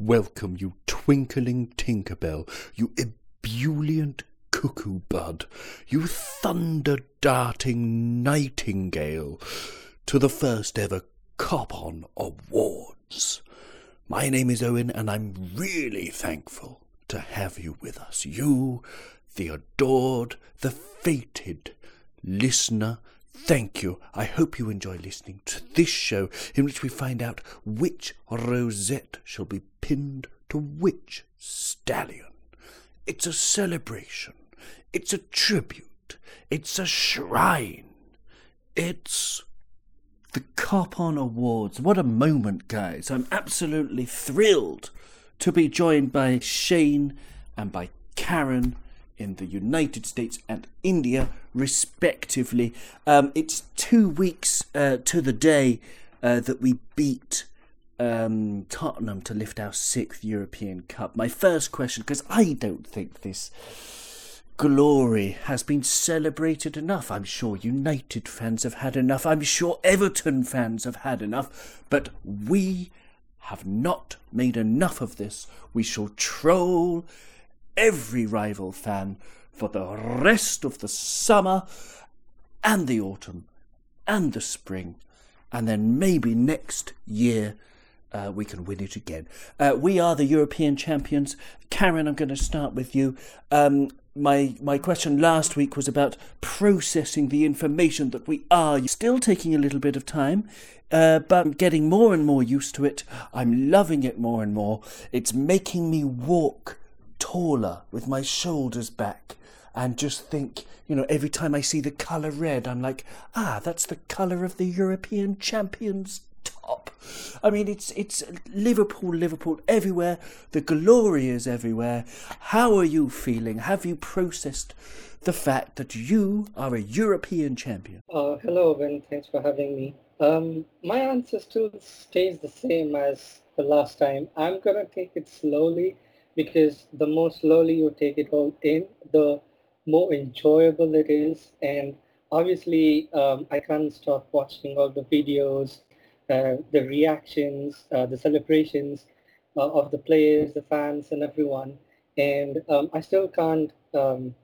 welcome, you twinkling Tinkerbell, you ebullient cuckoo bud, you thunder darting nightingale, to the first ever Cop On Awards. My name is Owen, and I'm really thankful to have you with us. You, the adored, the fated listener. Thank you. I hope you enjoy listening to this show in which we find out which rosette shall be pinned to which stallion. It's a celebration. It's a tribute. It's a shrine. It's the Cop On Awards. What a moment, guys. I'm absolutely thrilled to be joined by Shane and by Karen in the United States and India, respectively. Um, it's two weeks uh, to the day uh, that we beat um, Tottenham to lift our sixth European Cup. My first question, because I don't think this glory has been celebrated enough. I'm sure United fans have had enough. I'm sure Everton fans have had enough. But we have not made enough of this. We shall troll every rival fan for the rest of the summer and the autumn and the spring. And then maybe next year uh, we can win it again. Uh, we are the European champions. Karen, I'm going to start with you. Um, my my question last week was about processing the information that we are still taking a little bit of time uh, but I'm getting more and more used to it i'm loving it more and more it's making me walk taller with my shoulders back and just think you know every time i see the color red i'm like ah that's the color of the european champions top. I mean, it's it's Liverpool, Liverpool everywhere. The glory is everywhere. How are you feeling? Have you processed the fact that you are a European champion? Uh, hello, Ben. Thanks for having me. Um, my answer still stays the same as the last time. I'm gonna take it slowly because the more slowly you take it all in, the more enjoyable it is. And obviously, um, I can't stop watching all the videos uh, the reactions, uh, the celebrations uh, of the players, the fans, and everyone. And um, I still can't, um,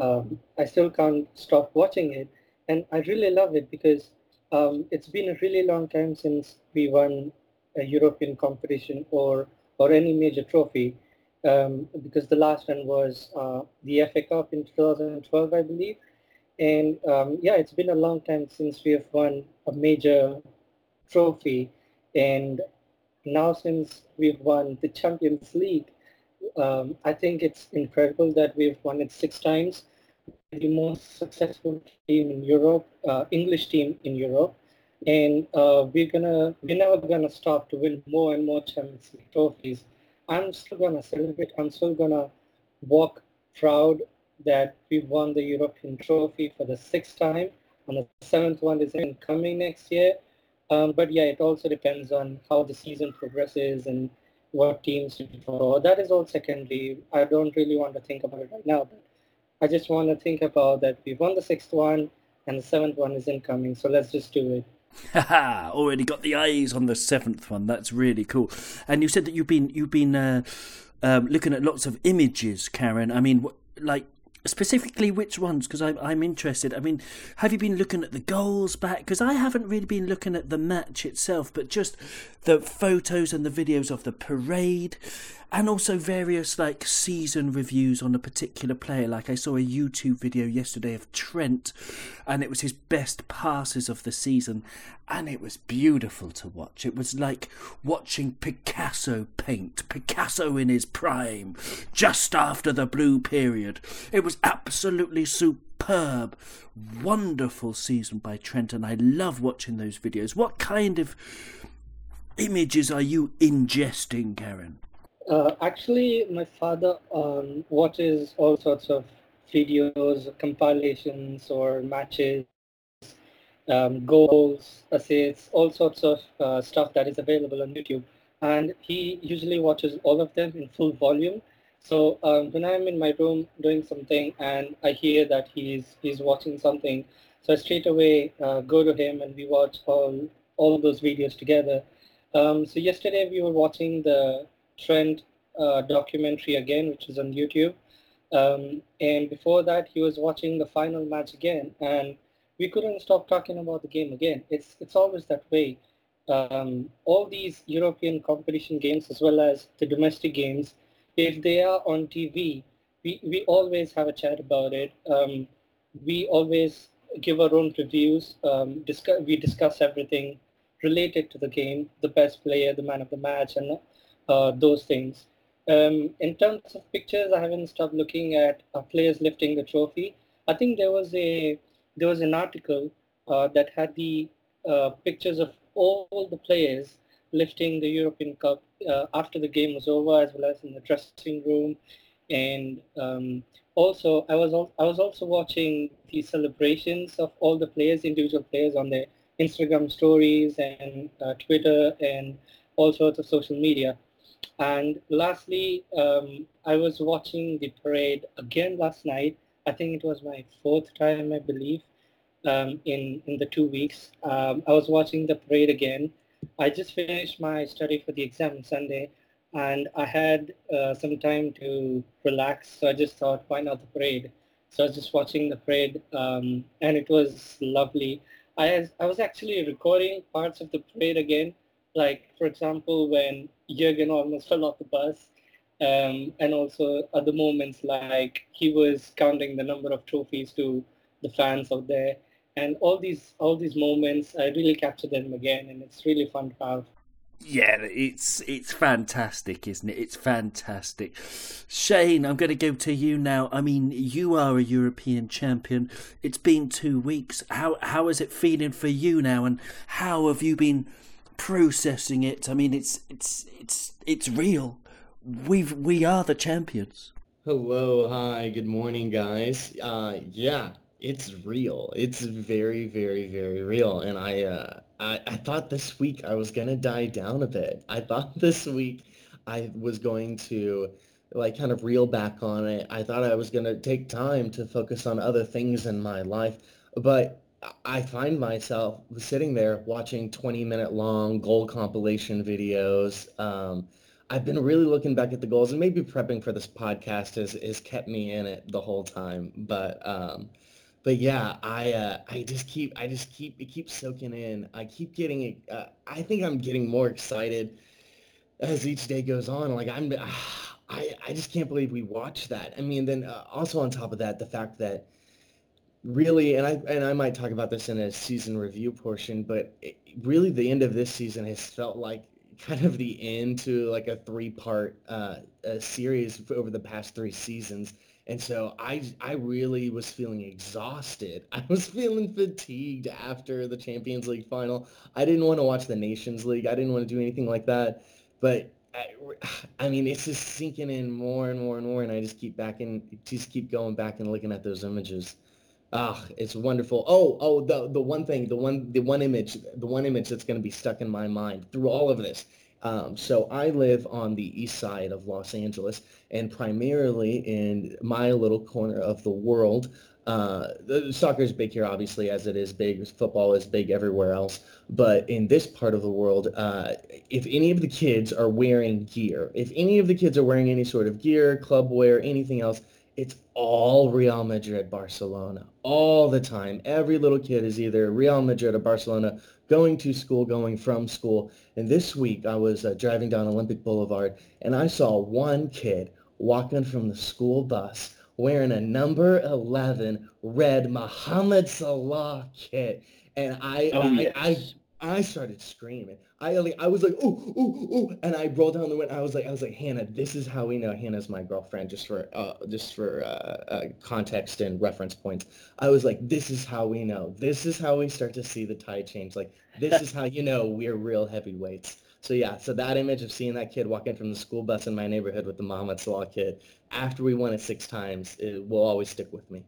um, I still can't stop watching it. And I really love it because um, it's been a really long time since we won a European competition or or any major trophy. Um, because the last one was uh, the FA Cup in 2012, I believe. And um, yeah, it's been a long time since we have won a major trophy. And now since we've won the Champions League, um, I think it's incredible that we've won it six times. The most successful team in Europe, uh, English team in Europe, and uh, we're gonna we're never gonna stop to win more and more Champions League trophies. I'm still gonna celebrate. I'm still gonna walk proud that we won the European trophy for the sixth time, and the seventh one is in coming next year. Um, but yeah, it also depends on how the season progresses and what teams you follow. That is all secondary. I don't really want to think about it right now, but I just want to think about that we won the sixth one and the seventh one is incoming. So let's just do it. Haha! Already got the eyes on the seventh one. That's really cool. And you said that you've been you've been uh, um, looking at lots of images, Karen. I mean, like specifically which ones because I'm, I'm interested i mean have you been looking at the goals back because i haven't really been looking at the match itself but just the photos and the videos of the parade and also various like season reviews on a particular player. Like I saw a YouTube video yesterday of Trent, and it was his best passes of the season, and it was beautiful to watch. It was like watching Picasso paint, Picasso in his prime, just after the blue period. It was absolutely superb, wonderful season by Trent, and I love watching those videos. What kind of images are you ingesting, Karen? Uh, actually, my father um, watches all sorts of videos, compilations, or matches, um, goals, assists, all sorts of uh, stuff that is available on YouTube. And he usually watches all of them in full volume. So um, when I'm in my room doing something and I hear that he's he's watching something, so I straight away uh, go to him and we watch all all those videos together. Um, so yesterday we were watching the Trent uh, documentary again, which is on YouTube. Um, and before that, he was watching the final match again, and we couldn't stop talking about the game again. It's it's always that way. Um, all these European competition games, as well as the domestic games, if they are on TV, we, we always have a chat about it. Um, we always give our own reviews. Um, discuss, we discuss everything related to the game, the best player, the man of the match, and uh, those things. Um, in terms of pictures, I haven't stopped looking at uh, players lifting the trophy. I think there was a there was an article uh, that had the uh, pictures of all the players lifting the European Cup uh, after the game was over, as well as in the dressing room. And um, also, I was al- I was also watching the celebrations of all the players, individual players, on their Instagram stories and uh, Twitter and all sorts of social media. And lastly, um, I was watching the parade again last night. I think it was my fourth time, I believe um, in in the two weeks. Um, I was watching the parade again. I just finished my study for the exam on Sunday, and I had uh, some time to relax. So I just thought, why not the parade? So I was just watching the parade, um, and it was lovely. I I was actually recording parts of the parade again, like for example when Jurgen almost fell off the bus. Um, and also other moments like he was counting the number of trophies to the fans out there and all these all these moments i really capture them again and it's really fun to have yeah, it's it's fantastic, isn't it? It's fantastic. Shane, I'm going to go to you now. I mean, you are a European champion. It's been two weeks. How how is it feeling for you now, and how have you been processing it? I mean, it's it's it's it's real. We've we are the champions. Hello, hi, good morning, guys. Uh, yeah, it's real. It's very, very, very real. And I, uh, I, I thought this week I was gonna die down a bit. I thought this week I was going to like kind of reel back on it. I thought I was gonna take time to focus on other things in my life, but I find myself sitting there watching 20 minute long goal compilation videos. Um, I've been really looking back at the goals and maybe prepping for this podcast has, has kept me in it the whole time. But um, but yeah, I uh, I just keep I just keep it keeps soaking in. I keep getting uh, I think I'm getting more excited as each day goes on. Like I'm I I just can't believe we watched that. I mean, then uh, also on top of that, the fact that really and I and I might talk about this in a season review portion, but really the end of this season has felt like kind of the end to like a three part uh, series over the past three seasons and so I I really was feeling exhausted. I was feeling fatigued after the Champions League final. I didn't want to watch the Nations League. I didn't want to do anything like that. But I, I mean, it's just sinking in more and more and more, and I just keep back and just keep going back and looking at those images. Ah, it's wonderful. Oh, oh, the the one thing, the one the one image, the one image that's going to be stuck in my mind through all of this um, so I live on the east side of Los Angeles, and primarily in my little corner of the world. Uh, soccer is big here, obviously, as it is big. Football is big everywhere else. But in this part of the world, uh, if any of the kids are wearing gear, if any of the kids are wearing any sort of gear, club wear, anything else, it's all Real Madrid, Barcelona, all the time. Every little kid is either Real Madrid or Barcelona going to school, going from school. And this week I was uh, driving down Olympic Boulevard and I saw one kid walking from the school bus wearing a number 11 red Mohamed Salah kit. And I, oh, I, yes. I, I started screaming. I I was like ooh ooh ooh, and I rolled down the window. I was like I was like Hannah, this is how we know Hannah's my girlfriend. Just for uh, just for uh, uh, context and reference points. I was like, this is how we know. This is how we start to see the tide change. Like this is how you know we're real heavyweights. So yeah, so that image of seeing that kid walking from the school bus in my neighborhood with the Mohamed Salah kid after we won it six times, it will always stick with me.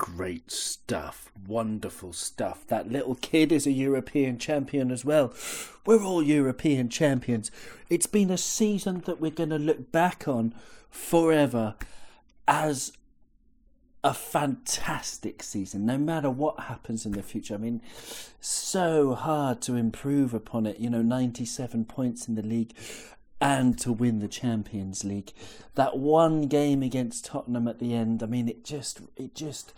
Great stuff. Wonderful stuff. That little kid is a European champion as well. We're all European champions. It's been a season that we're going to look back on forever as a fantastic season, no matter what happens in the future. I mean, so hard to improve upon it. You know, 97 points in the league. And to win the Champions League. That one game against Tottenham at the end, I mean, it just, it just,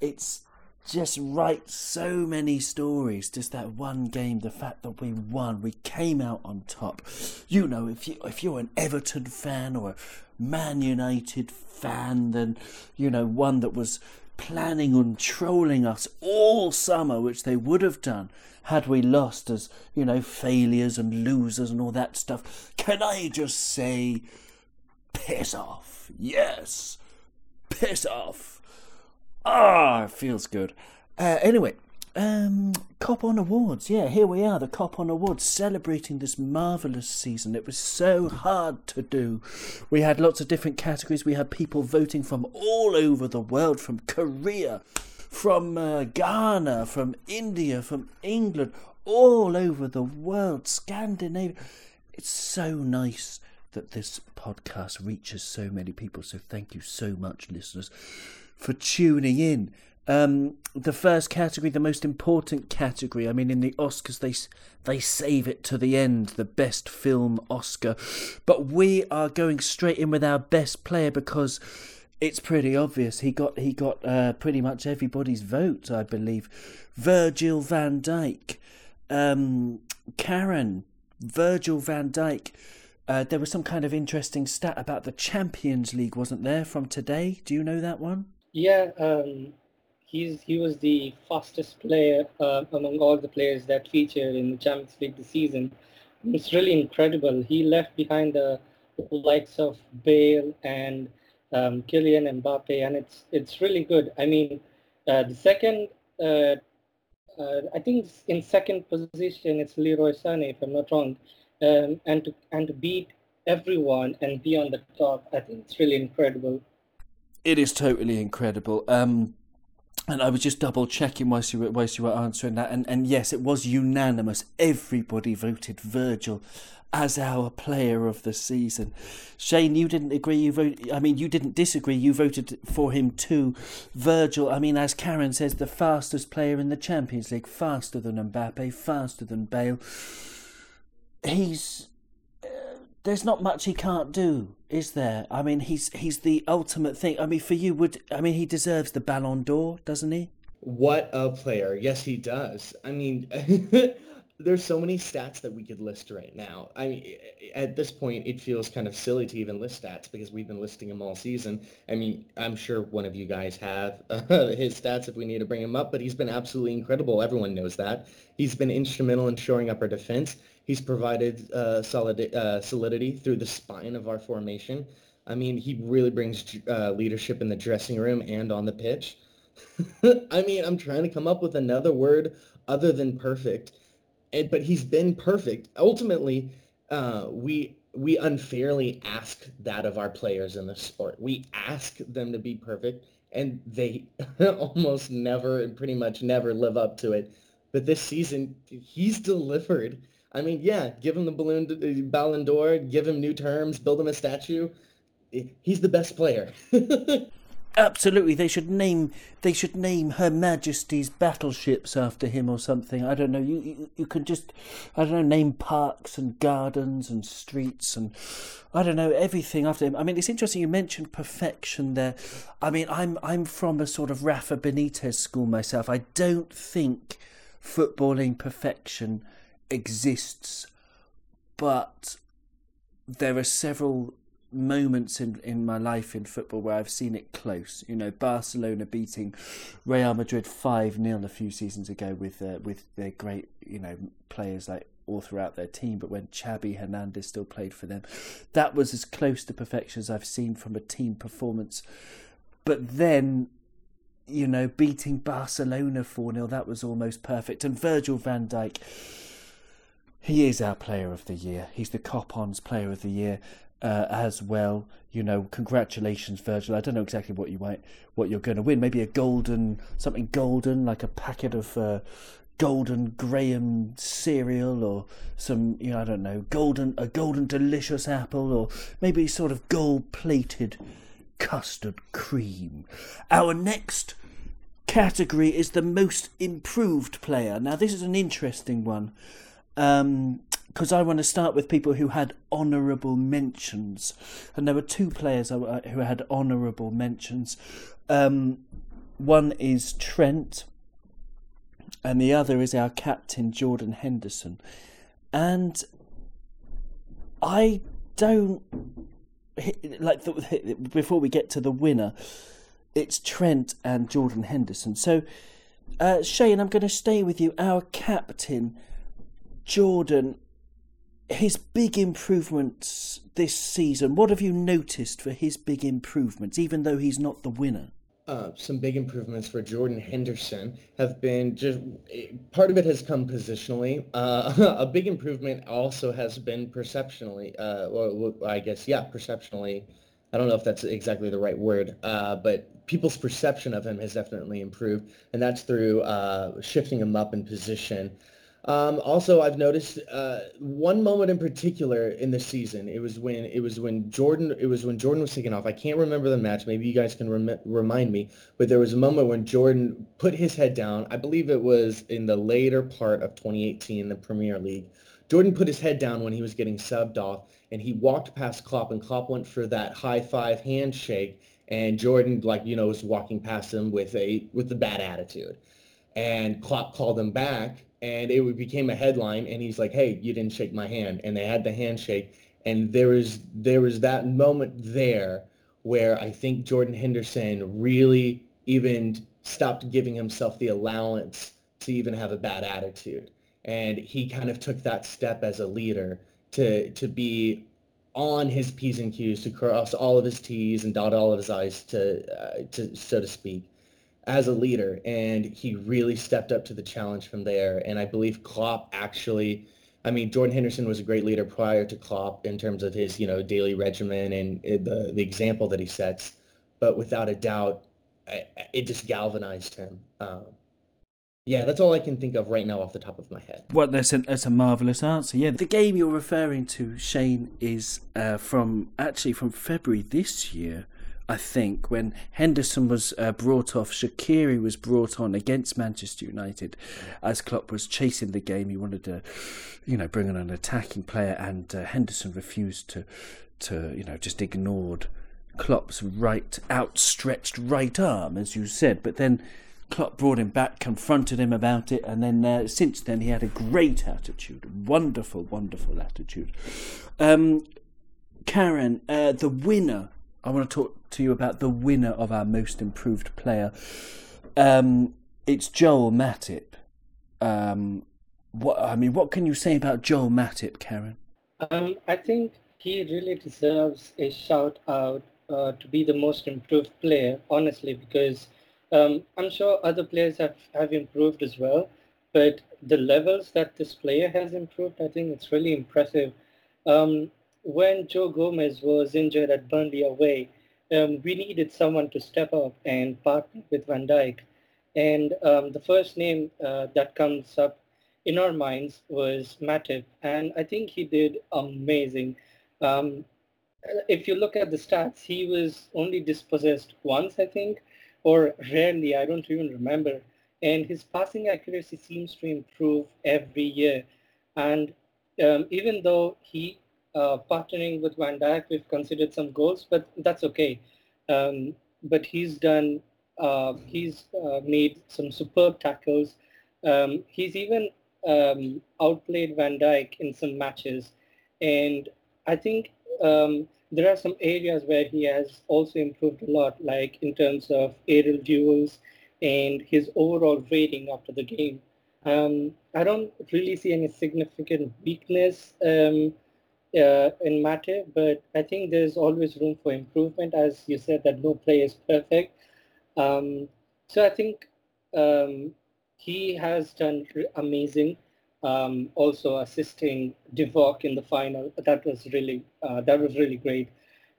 it's just writes so many stories. Just that one game, the fact that we won, we came out on top. You know, if you if you're an Everton fan or a Man United fan, then you know one that was planning on trolling us all summer, which they would have done had we lost as, you know, failures and losers and all that stuff. Can I just say, piss off? Yes, piss off. Ah, feels good. Uh, anyway, um, Cop On Awards. Yeah, here we are, the Cop On Awards, celebrating this marvellous season. It was so hard to do. We had lots of different categories. We had people voting from all over the world, from Korea, from uh, Ghana, from India, from England, all over the world, Scandinavia. It's so nice that this podcast reaches so many people. So thank you so much, listeners, for tuning in. Um, the first category, the most important category. I mean, in the Oscars, they they save it to the end, the best film Oscar, but we are going straight in with our best player because it's pretty obvious. He got he got uh, pretty much everybody's vote, I believe. Virgil Van Dijk, um, Karen, Virgil Van Dijk. Uh, there was some kind of interesting stat about the Champions League, wasn't there, from today? Do you know that one? Yeah, um, he's he was the fastest player uh, among all the players that featured in the Champions League this season. It's really incredible. He left behind the likes of Bale and um, Kylian Mbappe, and it's it's really good. I mean, uh, the second, uh, uh, I think in second position it's Leroy Sané, if I'm not wrong, um, and to and to beat everyone and be on the top, I think it's really incredible. It is totally incredible. Um, and I was just double checking whilst you were whilst you were answering that, and and yes, it was unanimous. Everybody voted Virgil as our player of the season. Shane, you didn't agree. You vote. I mean, you didn't disagree. You voted for him too. Virgil. I mean, as Karen says, the fastest player in the Champions League, faster than Mbappe, faster than Bale. He's there's not much he can't do, is there? I mean, he's he's the ultimate thing. I mean, for you, would I mean he deserves the Ballon d'Or, doesn't he? What a player! Yes, he does. I mean, there's so many stats that we could list right now. I mean, at this point, it feels kind of silly to even list stats because we've been listing them all season. I mean, I'm sure one of you guys have uh, his stats if we need to bring him up, but he's been absolutely incredible. Everyone knows that. He's been instrumental in shoring up our defense. He's provided uh, solid, uh, solidity through the spine of our formation. I mean, he really brings uh, leadership in the dressing room and on the pitch. I mean, I'm trying to come up with another word other than perfect, and, but he's been perfect. Ultimately, uh, we we unfairly ask that of our players in the sport. We ask them to be perfect, and they almost never and pretty much never live up to it. But this season, he's delivered. I mean, yeah, give him the balloon uh, Ballon d'Or, give him new terms, build him a statue. He's the best player. Absolutely, they should name they should name Her Majesty's battleships after him or something. I don't know. You you, you can just I don't know name parks and gardens and streets and I don't know everything after him. I mean, it's interesting you mentioned perfection there. I mean, I'm I'm from a sort of Rafa Benitez school myself. I don't think footballing perfection exists, but there are several moments in, in my life in football where I've seen it close. You know, Barcelona beating Real Madrid 5 0 a few seasons ago with uh, with their great, you know, players like all throughout their team, but when Xavi Hernandez still played for them, that was as close to perfection as I've seen from a team performance. But then, you know, beating Barcelona 4 0, that was almost perfect. And Virgil van Dijk he is our player of the year. He's the Cop-On's player of the year uh, as well. You know, congratulations, Virgil. I don't know exactly what you might, what you're going to win. Maybe a golden, something golden, like a packet of uh, golden Graham cereal, or some, you know, I don't know, golden, a golden delicious apple, or maybe sort of gold-plated custard cream. Our next category is the most improved player. Now, this is an interesting one um, because I want to start with people who had honourable mentions, and there were two players who had honourable mentions. Um, one is Trent, and the other is our captain Jordan Henderson, and I don't like the, before we get to the winner. It's Trent and Jordan Henderson. So, uh, Shane, I'm going to stay with you. Our captain, Jordan, his big improvements this season. What have you noticed for his big improvements, even though he's not the winner? Uh, some big improvements for Jordan Henderson have been just part of it has come positionally. Uh, a big improvement also has been perceptionally. Uh, well, I guess yeah, perceptionally. I don't know if that's exactly the right word, uh, but people's perception of him has definitely improved, and that's through uh, shifting him up in position. Um, also, I've noticed uh, one moment in particular in the season. It was when it was when Jordan. It was when Jordan was taken off. I can't remember the match. Maybe you guys can rem- remind me. But there was a moment when Jordan put his head down. I believe it was in the later part of 2018, the Premier League. Jordan put his head down when he was getting subbed off, and he walked past Klopp, and Klopp went for that high five handshake, and Jordan, like you know, was walking past him with a with a bad attitude, and Klopp called him back and it became a headline and he's like hey you didn't shake my hand and they had the handshake and there was there was that moment there where i think jordan henderson really even stopped giving himself the allowance to even have a bad attitude. And he kind of took that step as a leader to to be on his p's and q's to cross all of his t's and dot all of his i's to uh, to so to speak as a leader, and he really stepped up to the challenge from there. And I believe Klopp actually, I mean, Jordan Henderson was a great leader prior to Klopp in terms of his, you know, daily regimen and the the example that he sets. But without a doubt, it just galvanized him. Um, yeah, that's all I can think of right now off the top of my head. Well, that's a, that's a marvelous answer. Yeah, the game you're referring to, Shane, is uh, from actually from February this year. I think, when Henderson was uh, brought off, Shaqiri was brought on against Manchester United as Klopp was chasing the game. He wanted to, you know, bring on an attacking player, and uh, Henderson refused to, to, you know, just ignored Klopp's right, outstretched right arm, as you said. But then Klopp brought him back, confronted him about it, and then uh, since then he had a great attitude, wonderful, wonderful attitude. Um, Karen, uh, the winner I want to talk to you about the winner of our most improved player. Um, it's Joel Matip. Um, what I mean, what can you say about Joel Matip, Karen? Um, I think he really deserves a shout out uh, to be the most improved player, honestly, because um, I'm sure other players have, have improved as well. But the levels that this player has improved, I think it's really impressive. Um, when Joe Gomez was injured at Burnley away, um, we needed someone to step up and partner with Van Dijk. And um, the first name uh, that comes up in our minds was Matip, and I think he did amazing. Um, if you look at the stats, he was only dispossessed once, I think, or rarely, I don't even remember. And his passing accuracy seems to improve every year. And um, even though he uh, partnering with Van Dijk, we've considered some goals, but that's okay. Um, but he's done, uh, he's uh, made some superb tackles. Um, he's even um, outplayed Van Dijk in some matches. And I think um, there are some areas where he has also improved a lot, like in terms of aerial duels and his overall rating after the game. Um, I don't really see any significant weakness um, uh, in Matip, but I think there's always room for improvement. As you said, that no player is perfect. Um, so I think um, he has done amazing. Um, also assisting Divock in the final. That was really uh, that was really great.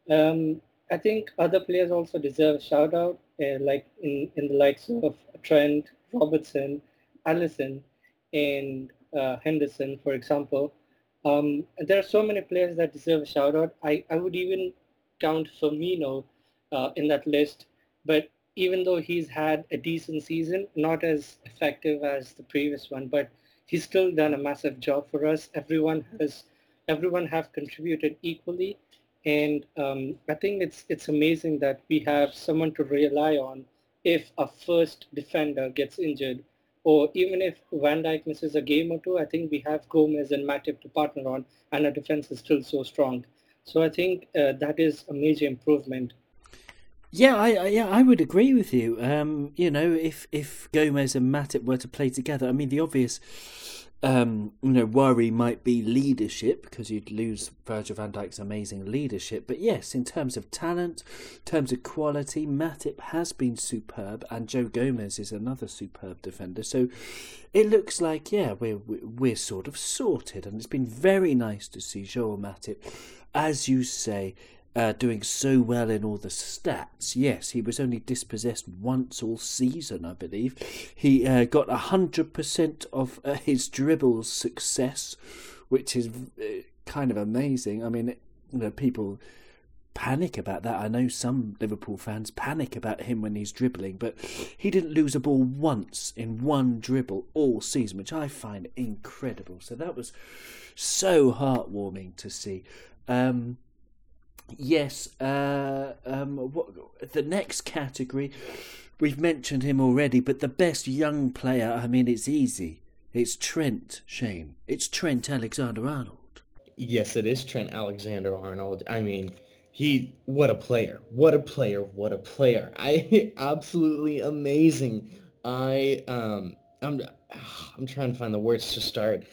Um, I think other players also deserve shout out, uh, like in, in the likes of Trent, Robertson, Alisson, and uh, Henderson, for example. Um, there are so many players that deserve a shout out. I, I would even count Firmino uh, in that list, but even though he's had a decent season, not as effective as the previous one, but he's still done a massive job for us. Everyone has, everyone have contributed equally, and um, I think it's it's amazing that we have someone to rely on if a first defender gets injured, or even if Van Dijk misses a game or two. I think we have Gomez and Matip to partner on, and our defense is still so strong. So I think uh, that is a major improvement yeah, I, I yeah I would agree with you. Um, you know, if if Gomez and Matip were to play together, I mean, the obvious um, you know, worry might be leadership because you'd lose Virgil van Dijk's amazing leadership. But yes, in terms of talent, in terms of quality, Matip has been superb, and Joe Gomez is another superb defender. So it looks like yeah, we're we're sort of sorted, and it's been very nice to see Joel Matip, as you say, uh, doing so well in all the stats. Yes, he was only dispossessed once all season, I believe. He uh, got 100% of uh, his dribbles success, which is uh, kind of amazing. I mean, you know, people panic about that. I know some Liverpool fans panic about him when he's dribbling, but he didn't lose a ball once in one dribble all season, which I find incredible. So that was so heartwarming to see. Um, Yes, uh, um, what, the next category, we've mentioned him already, but the best young player, I mean, it's easy. It's Trent Shane. It's Trent Alexander Arnold. Yes, it is Trent Alexander Arnold. I mean, he, what a player. What a player. What a player. I, absolutely amazing. I, um, I'm, I'm trying to find the words to start.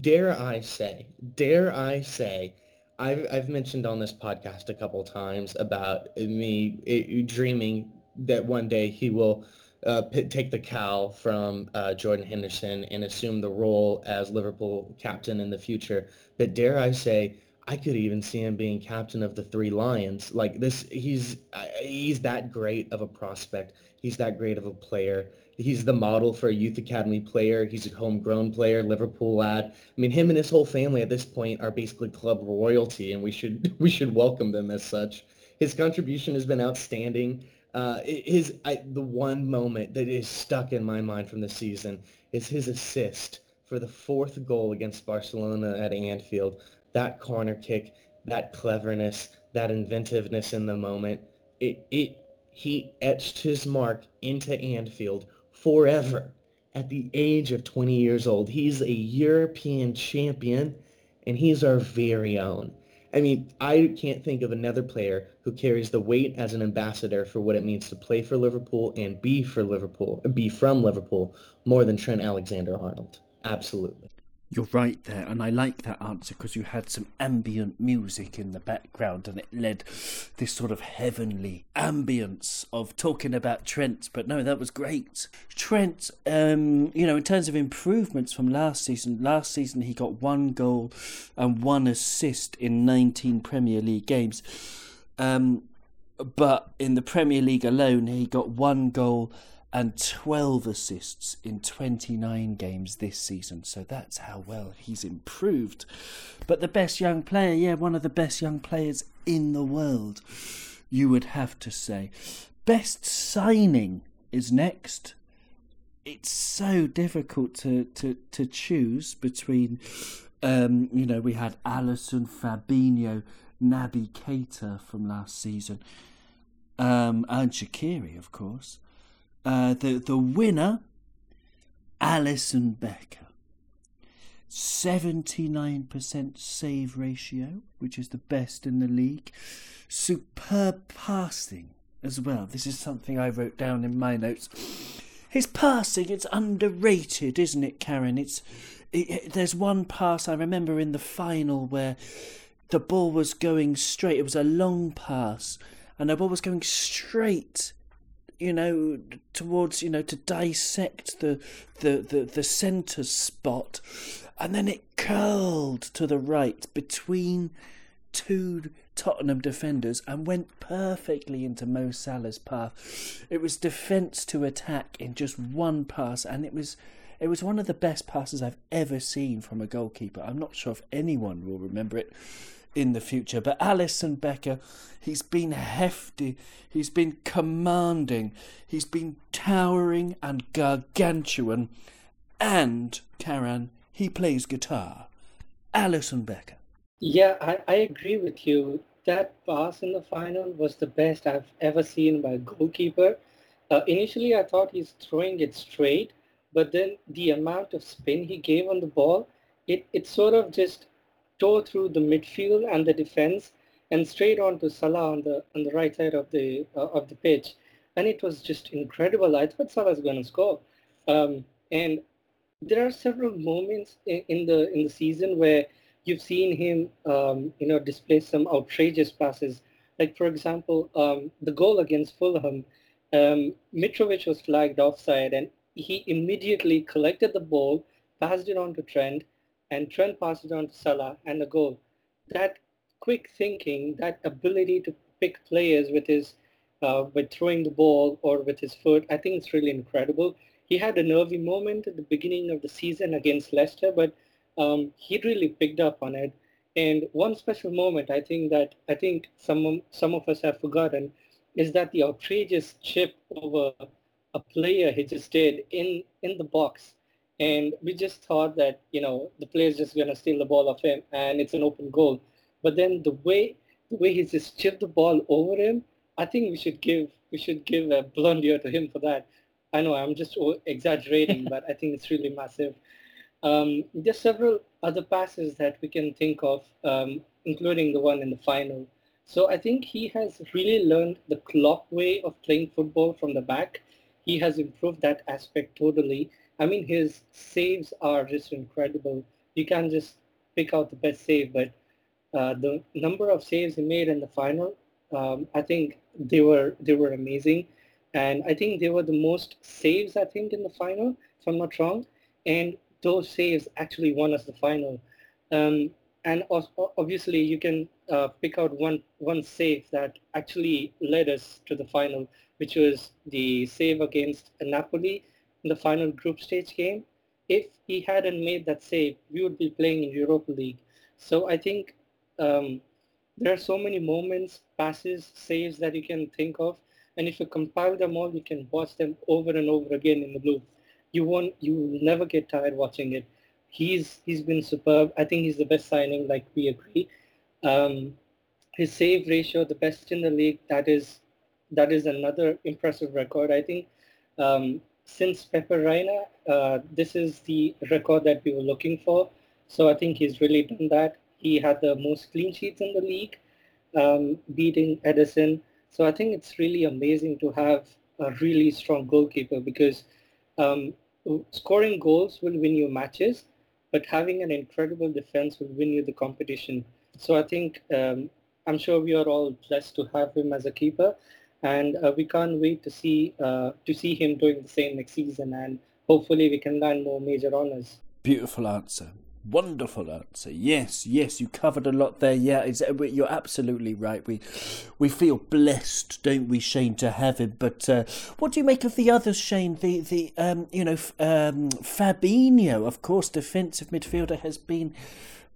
Dare I say, dare I say, I've I've mentioned on this podcast a couple times about me it, dreaming that one day he will uh, p- take the cowl from uh, Jordan Henderson and assume the role as Liverpool captain in the future. But dare I say, I could even see him being captain of the Three Lions. Like this, he's he's that great of a prospect. He's that great of a player he's the model for a youth academy player. He's a homegrown player, Liverpool lad. I mean, him and his whole family at this point are basically club royalty, and we should we should welcome them as such. His contribution has been outstanding. Uh, his I, the one moment that is stuck in my mind from the season is his assist for the fourth goal against Barcelona at Anfield. That corner kick, that cleverness, that inventiveness in the moment. It it he etched his mark into Anfield forever at the age of 20 years old. He's a European champion, and he's our very own. I mean, I can't think of another player who carries the weight as an ambassador for what it means to play for Liverpool and be for Liverpool, be from Liverpool, more than Trent Alexander-Arnold. Absolutely. You're right there, and I like that answer because you had some ambient music in the background and it led this sort of heavenly ambience of talking about Trent. But no, that was great. Trent, um, you know, in terms of improvements from last season, last season he got one goal and one assist in 19 Premier League games. Um, but in the Premier League alone, he got one goal and 12 assists in 29 games this season. So that's how well he's improved. But the best young player, yeah, one of the best young players in the world, you would have to say. Best signing is next. It's so difficult to, to, to choose between, um, you know, we had Alisson, Fabinho, Naby Keita from last season, um, and Shaqiri, of course. Uh, the the winner, Alisson Becker. 79% save ratio, which is the best in the league. Superb passing as well. This is something I wrote down in my notes. His passing, it's underrated, isn't it, Karen? It's it, it, there's one pass I remember in the final where the ball was going straight. It was a long pass, and the ball was going straight you know, towards, you know, to dissect the, the, the, the centre spot. And then it curled to the right between two Tottenham defenders and went perfectly into Mo Salah's path. It was defence to attack in just one pass, and it was it was one of the best passes I've ever seen from a goalkeeper. I'm not sure if anyone will remember it in the future. But Alisson Becker, he's been hefty, he's been commanding, he's been towering and gargantuan. and Karan, he plays guitar. Alisson Becker. Yeah, I, I agree with you. That pass in the final was the best I've ever seen by a goalkeeper. Uh, initially, I thought he's throwing it straight, but then the amount of spin he gave on the ball, it, it sort of just tore through the midfield and the defense and straight on to Salah on the on the right side of the uh, of the pitch, and it was just incredible. I thought Salah was going to score, um, and there are several moments in, in, the in the season where you've seen him, um, you know, display some outrageous passes. Like for example, um, the goal against Fulham, um, Mitrovic was flagged offside, and he immediately collected the ball, passed it on to Trent, and Trent passed it on to Salah, and the goal. That quick thinking, that ability to pick players with his uh, with throwing the ball or with his foot, I think it's really incredible. He had a nervy moment at the beginning of the season against Leicester, but um, he really picked up on it. And one special moment, I think that I think some some of us have forgotten, is that the outrageous chip over a player he just did in in the box, and we just thought that you know the player's just gonna steal the ball off him, and it's an open goal. But then the way the way he just chipped the ball over him, I think we should give we should give a Ballon d'Or to him for that. I know I'm just exaggerating, but I think it's really massive. Um, there's several other passes that we can think of, um, including the one in the final. So I think he has really learned the Klopp way of playing football from the back. He has improved that aspect totally. I mean, his saves are just incredible. You can't just pick out the best save, but uh, the number of saves he made in the final, um, I think they were they were amazing, and I think they were the most saves I think in the final, if I'm not wrong. And those saves actually won us the final. Um, and obviously, you can uh, pick out one one save that actually led us to the final, which was the save against Napoli in the final group stage game. If he hadn't made that save, we would be playing in Europa League. So I think um, there are so many moments, passes, saves that you can think of, and if you compile them all, you can watch them over and over again in the loop you won't you will never get tired watching it. He's he's been superb. I think he's the best signing, like we agree. Um, his save ratio, the best in the league. That is that is another impressive record. I think um, since Reina, uh, this is the record that we were looking for. So I think he's really done that. He had the most clean sheets in the league, um, beating Ederson. So I think it's really amazing to have a really strong goalkeeper because um, scoring goals will win you matches, but having an incredible defense will win you the competition. So I think um, I'm sure we are all blessed to have him as a keeper, and uh, we can't wait to see uh, to see him doing the same next season, and hopefully we can land more major honors. Beautiful answer. Wonderful answer. Yes, yes, you covered a lot there. Yeah, uh, you're absolutely right. We we feel blessed, don't we, Shane, to have him. But uh, what do you make of the others, Shane? The the um, you know um, Fabinho, of course, defensive midfielder, has been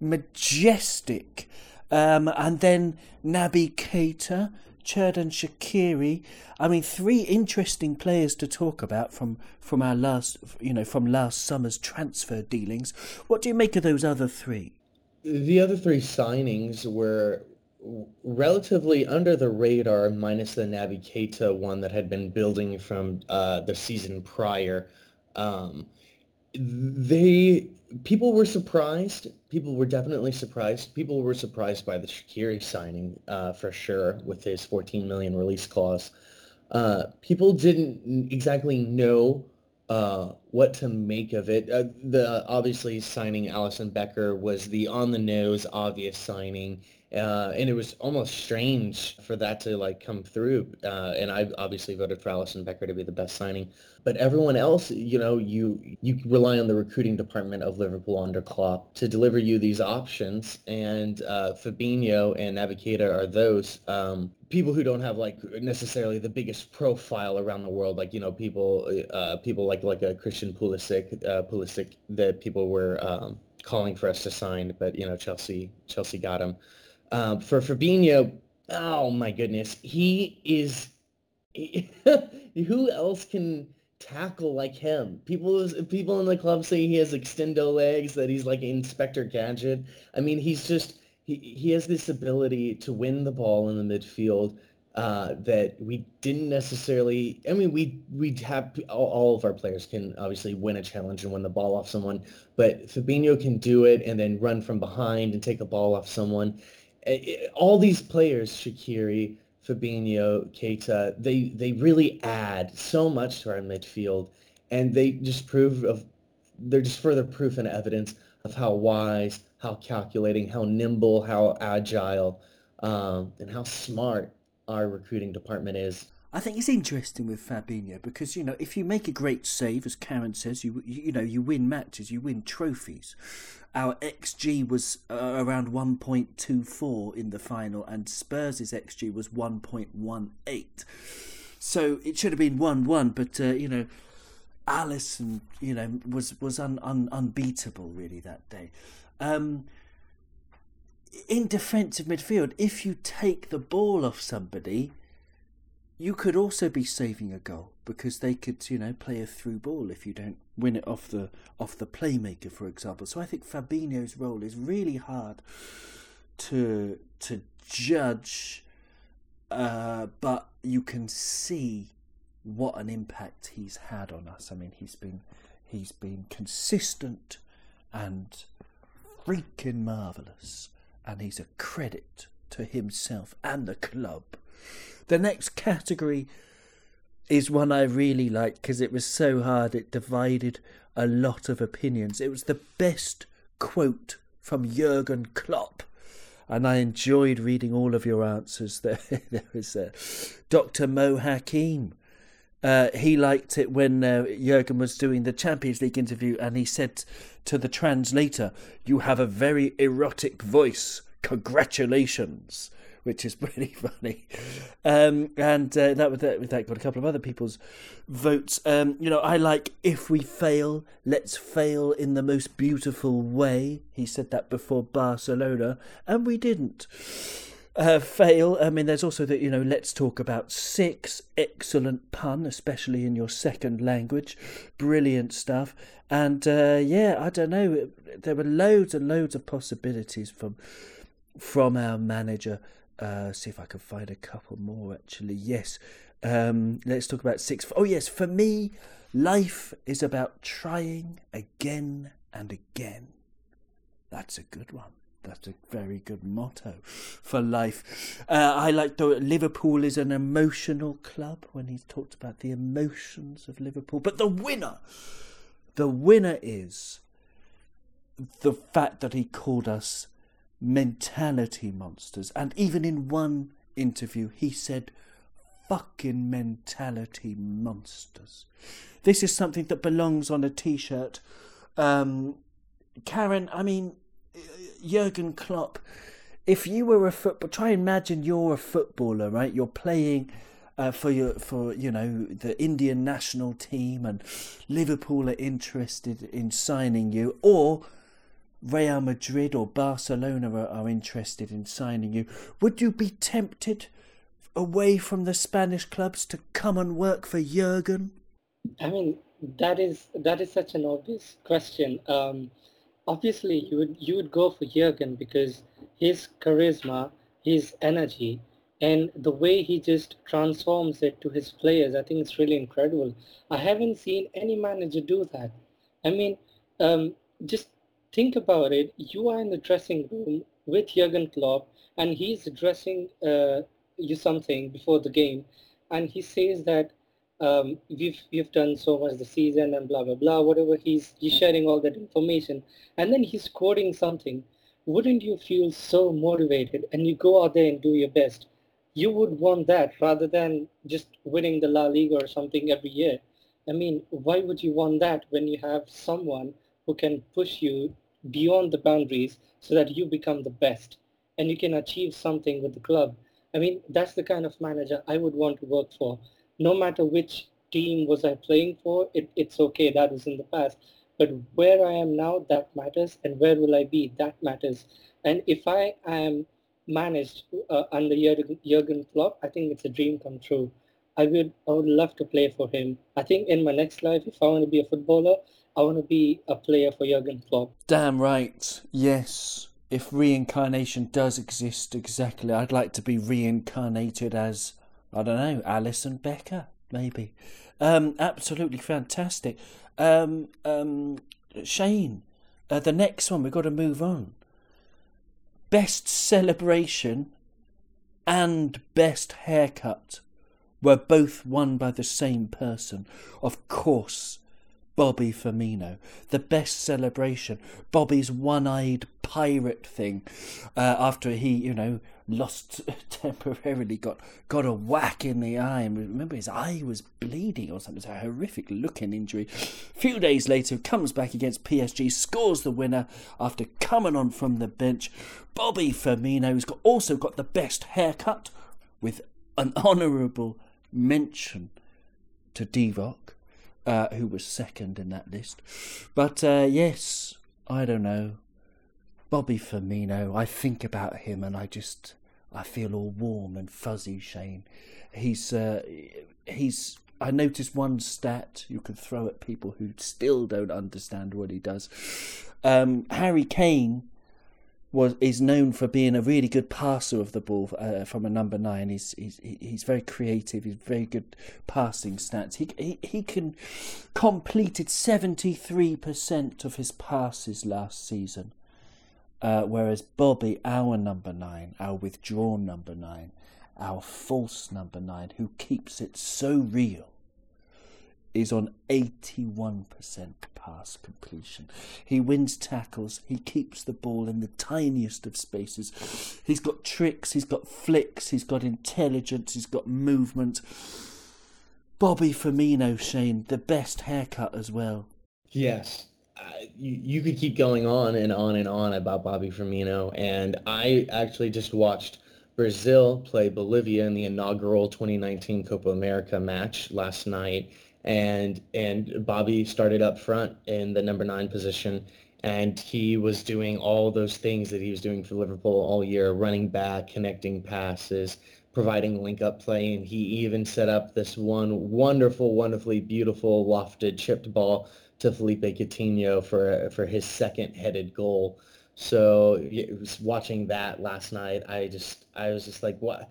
majestic, um, and then Naby Keita Xherdan Shaqiri. I mean, three interesting players to talk about from from our last, you know, from last summer's transfer dealings. What do you make of those other three? The other three signings were relatively under the radar, minus the Naby Keita one that had been building from uh, the season prior. Um, they people were surprised. People were definitely surprised. People were surprised by the Shaqiri signing uh, for sure with his 14 million release clause. Uh, people didn't exactly know uh, what to make of it. Uh, the obviously signing Alisson Becker was the on the nose obvious signing. Uh, and it was almost strange for that to like come through. Uh, and I obviously voted for Alisson Becker to be the best signing. But everyone else, you know, you you rely on the recruiting department of Liverpool under Klopp to deliver you these options. And uh, Fabinho and Keita are those um, people who don't have like necessarily the biggest profile around the world. Like you know, people uh, people like like a Christian Pulisic, uh, Pulisic that people were um, calling for us to sign, but you know, Chelsea Chelsea got him. Um, for Fabinho, oh my goodness, he is. He, who else can tackle like him. People people in the club say he has extendo legs, that he's like Inspector Gadget. I mean, he's just he, he has this ability to win the ball in the midfield uh, that we didn't necessarily. I mean, we we have all, all, of our players can obviously win a challenge and win the ball off someone, but Fabinho can do it and then run from behind and take the ball off someone. All these players, Shaqiri, Fabinho, Keita, they they really add so much to our midfield, and they just prove of they're just further proof and evidence of how wise, how calculating, how nimble, how agile, um, and how smart our recruiting department is. I think it's interesting with Fabinho because you know if you make a great save, as Karen says, you you know you win matches, you win trophies. Our xG was uh, around 1.24 in the final, and Spurs' xG was 1.18. So it should have been 1-1, but uh, you know Alisson, you know, was was un, un, unbeatable really that day. Um, in defensive midfield, if you take the ball off somebody, you could also be saving a goal because they could, you know, play a through ball if you don't win it off the off the playmaker, for example. So I think Fabinho's role is really hard to to judge, uh, but you can see what an impact he's had on us. I mean, he's been he's been consistent and freaking marvelous and he's a credit to himself and the club. The next category is one I really liked because it was so hard, it divided a lot of opinions. It was the best quote from Jurgen Klopp. And I enjoyed reading all of your answers. There, there was uh, Dr. Mo Hakim. Uh, he liked it when uh, Jurgen was doing the Champions League interview, and he said to the translator, You have a very erotic voice. Congratulations. Which is pretty funny. Um, and uh, that, that, that got a couple of other people's votes. Um, you know, I like if we fail, let's fail in the most beautiful way. He said that before Barcelona, and we didn't. Uh, fail. I mean, there's also that, you know, let's talk about six. Excellent pun, especially in your second language. Brilliant stuff. And uh, yeah, I don't know. There were loads and loads of possibilities from from our manager. Uh, see if I can find a couple more actually. Yes. Um, let's talk about six. Oh, yes. For me, life is about trying again and again. That's a good one. That's a very good motto for life. Uh, I like the Liverpool is an emotional club when he's talked about the emotions of Liverpool. But the winner, the winner is the fact that he called us mentality monsters. And even in one interview, he said, fucking mentality monsters. This is something that belongs on a t shirt. Um, Karen, I mean, Jurgen Klopp, if you were a football, try and imagine you're a footballer, right? You're playing. Uh, for your for you know the Indian national team and Liverpool are interested in signing you or Real Madrid or Barcelona are, are interested in signing you, would you be tempted away from the Spanish clubs to come and work for Jurgen? I mean, that is that is such an obvious question. Um, obviously, you would you would go for Jurgen because his charisma, his energy, and the way he just transforms it to his players, I think it's really incredible. I haven't seen any manager do that. I mean, um, just think about it. You are in the dressing room with Jurgen Klopp, and he's addressing uh, you something before the game, and he says that um, we've we've done so much the season and blah blah blah. Whatever he's he's sharing all that information, and then he's quoting something. Wouldn't you feel so motivated and you go out there and do your best? You would want that rather than just winning the La Liga or something every year. I mean, why would you want that when you have someone who can push you beyond the boundaries so that you become the best and you can achieve something with the club. I mean, that's the kind of manager I would want to work for. No matter which team was I playing for, it, it's okay, that was in the past. But where I am now, that matters. And where will I be, that matters. And if I am managed uh, under Jurgen, Klopp, I think it's a dream come true. I would I would love to play for him. I think in my next life, if I want to be a footballer, I want to be a player for Jurgen Klopp. Damn right. Yes. If reincarnation does exist exactly, I'd like to be reincarnated as I don't know, Alisson Becker, maybe. Um, absolutely fantastic. Um, um, Shane, uh, the next one we've got to move on. Best celebration and best haircut were both won by the same person. Of course, Bobby Firmino. The best celebration. Bobby's one eyed pirate thing uh, after he, you know, lost temporarily, got, got a whack in the eye. And remember, his eye was bleeding or something. It's a horrific looking injury. A few days later, comes back against PSG, scores the winner after coming on from the bench. Bobby Firmino's got, also got the best haircut with an honourable mention to Divock uh, who was second in that list. But uh, yes, I don't know. Bobby Firmino, I think about him and I just I feel all warm and fuzzy. Shane, he's uh, he's. I noticed one stat you could throw at people who still don't understand what he does. Um, Harry Kane was is known for being a really good passer of the ball uh, from a number nine. He's he's he's very creative. He's very good passing stats. He he he can completed seventy three percent of his passes last season, uh, whereas Bobby, our number nine, our withdrawn number nine, our false number nine, who keeps it so real, is on 81% pass completion. He wins tackles, he keeps the ball in the tiniest of spaces. He's got tricks, he's got flicks, he's got intelligence, he's got movement. Bobby Firmino, Shane, the best haircut as well. Yes. Uh, you, you could keep going on and on and on about Bobby Firmino. And I actually just watched Brazil play Bolivia in the inaugural 2019 Copa America match last night and and Bobby started up front in the number nine position, and he was doing all those things that he was doing for Liverpool all year, running back, connecting passes, providing link up play, and he even set up this one wonderful, wonderfully beautiful lofted chipped ball to Philippe Coutinho for for his second headed goal. So it was watching that last night. I just I was just like what.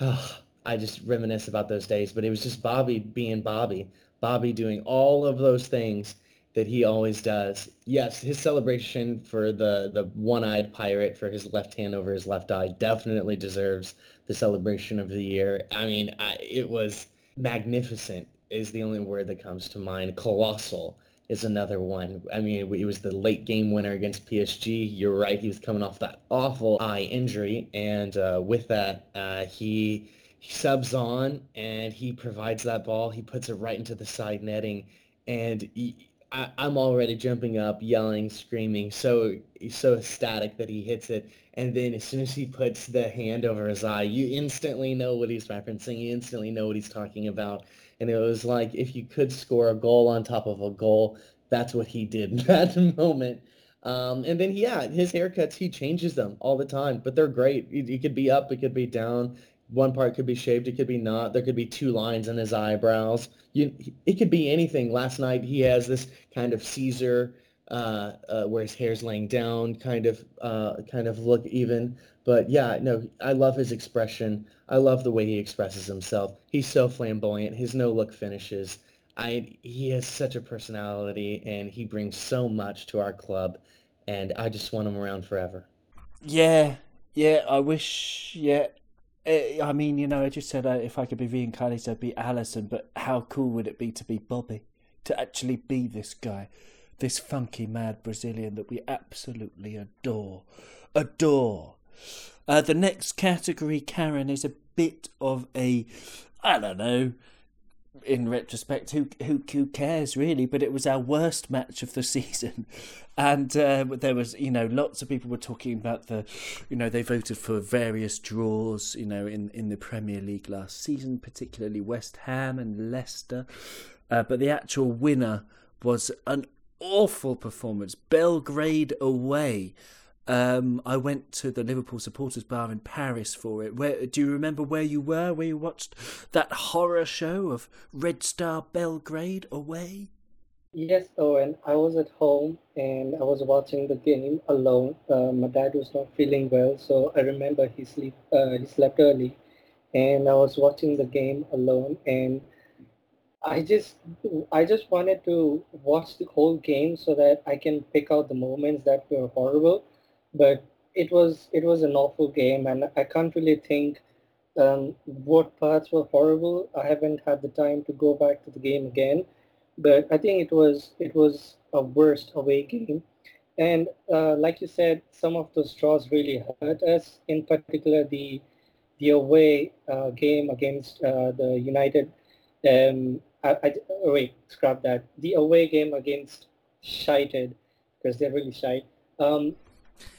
I just reminisce about those days, but it was just Bobby being Bobby. Bobby doing all of those things that he always does. Yes, his celebration for the the one-eyed pirate for his left hand over his left eye definitely deserves the celebration of the year. I mean, I, it was magnificent is the only word that comes to mind. Colossal is another one. I mean, he was the late game winner against PSG. You're right. He was coming off that awful eye injury, and uh, with that, uh, he subs on and he provides that ball. He puts it right into the side netting, and he, I, am already jumping up, yelling, screaming, so so ecstatic that he hits it. And then as soon as he puts the hand over his eye, you instantly know what he's referencing. You instantly know what he's talking about. And it was like if you could score a goal on top of a goal, that's what he did in that moment. Um, and then, yeah, his haircuts, he changes them all the time, but they're great. He could be up, it could be down one part could be shaved, it could be not. There could be two lines in his eyebrows. You, it could be anything. Last night he has this kind of Caesar, uh, uh, where his hair's laying down, kind of, uh, kind of look even. But yeah, no, I love his expression. I love the way he expresses himself. He's so flamboyant. His no look finishes. I he has such a personality, and he brings so much to our club, and I just want him around forever. Yeah, yeah. I wish. Yeah, I mean, you know, I just said uh, if I could be reincarnated, I'd be Alisson, but how cool would it be to be Bobby? To actually be this guy, this funky, mad Brazilian that we absolutely adore. Adore. Uh, the next category, Karen, is a bit of a, I don't know, in retrospect, who who who cares really? But it was our worst match of the season, and uh, there was you know lots of people were talking about the, you know they voted for various draws you know in in the Premier League last season, particularly West Ham and Leicester, uh, but the actual winner was an awful performance, Belgrade away. Um, I went to the Liverpool supporters bar in Paris for it. Where do you remember where you were? Where you watched that horror show of Red Star Belgrade away? Yes, and I was at home and I was watching the game alone. Uh, my dad was not feeling well, so I remember he sleep uh, he slept early, and I was watching the game alone. And I just I just wanted to watch the whole game so that I can pick out the moments that were horrible but it was it was an awful game, and I can't really think um, what parts were horrible. I haven't had the time to go back to the game again, but I think it was it was a worst away game. And uh, like you said, some of those draws really hurt us. In particular, the the away uh, game against uh, the United. Um, I, I, oh wait, scrap that. The away game against Shited, because they're really shy. Um,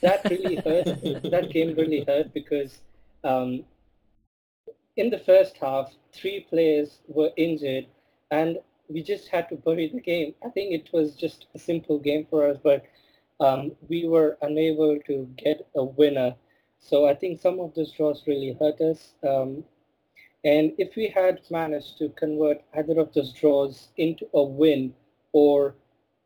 that really hurt. that game really hurt because um, in the first half, three players were injured, and we just had to bury the game. I think it was just a simple game for us, but um, we were unable to get a winner. So I think some of those draws really hurt us. Um, and if we had managed to convert either of those draws into a win or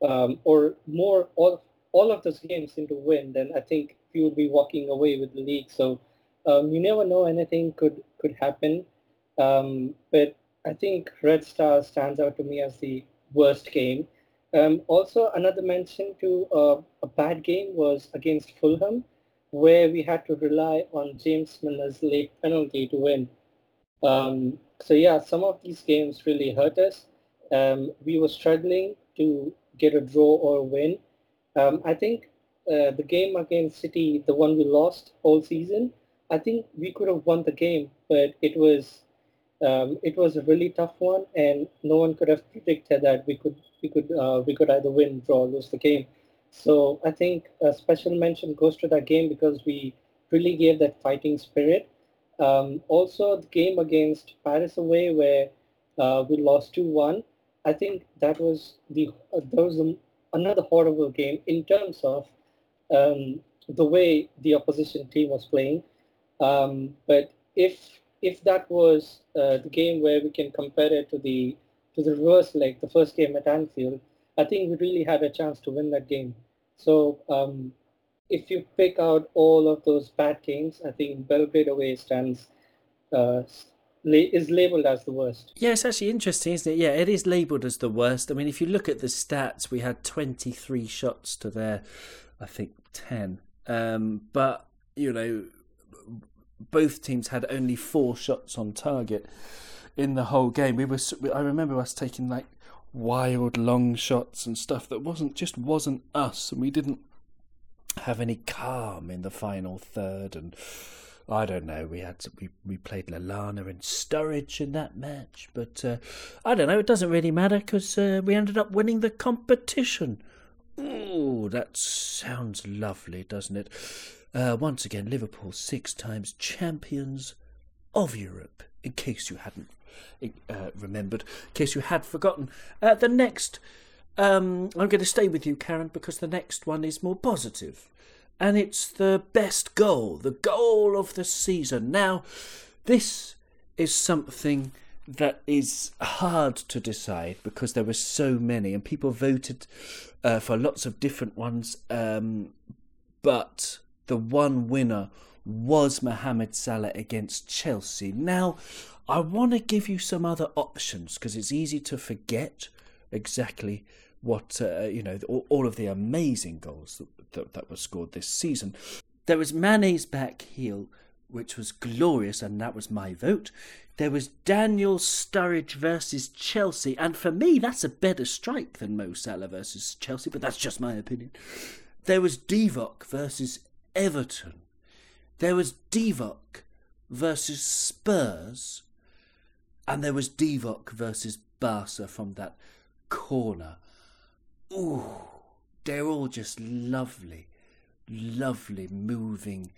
um, or more all all of those games into win, then I think we would be walking away with the league. So um, you never know anything could could happen. Um, but I think Red Star stands out to me as the worst game. Um, also, another mention to uh, a bad game was against Fulham, where we had to rely on James Milner's late penalty to win. Um, so yeah, some of these games really hurt us. Um, we were struggling to get a draw or a win. Um, I think uh, the game against City, the one we lost all season, I think we could have won the game, but it was um, it was a really tough one, and no one could have predicted that we could we could uh, we could either win, draw, lose the game. So I think a special mention goes to that game because we really gave that fighting spirit. Um, also, the game against Paris away where uh, we lost two one. I think that was the uh, that was the another horrible game in terms of um, the way the opposition team was playing. Um, but if if that was uh, the game where we can compare it to the to the reverse leg, the first game at Anfield, I think we really had a chance to win that game. So um, if you pick out all of those bad games, I think Belgrade away stands uh, is labeled as the worst. Yeah, it's actually interesting, isn't it? Yeah, it is labeled as the worst. I mean, if you look at the stats, we had 23 shots to their, I think, 10. Um, but, you know, both teams had only four shots on target in the whole game. We were, I remember us taking like wild long shots and stuff that wasn't just wasn't us, and we didn't have any calm in the final third and I don't know. We had to, we we played Lallana and Sturridge in that match, but uh, I don't know. It doesn't really matter because uh, we ended up winning the competition. Oh, that sounds lovely, doesn't it? Uh, once again, Liverpool six times champions of Europe. In case you hadn't uh, remembered, in case you had forgotten, uh, the next. Um, I'm going to stay with you, Karen, because the next one is more positive and it's the best goal, the goal of the season. Now, this is something that is hard to decide because there were so many, and people voted uh, for lots of different ones. Um, but the one winner was Mohamed Salah against Chelsea. Now, I want to give you some other options because it's easy to forget exactly what uh, you know all, all, of the amazing goals that, that, that were scored this season. There was Mane's back heel, which was glorious, and that was my vote. There was Daniel Sturridge versus Chelsea, and for me, that's a better strike than Mo Salah versus Chelsea, but that's just my opinion. There was Divock versus Everton. There was Divock versus Spurs, and there was Divock versus Barca from that corner ooh, they're all just lovely, lovely moving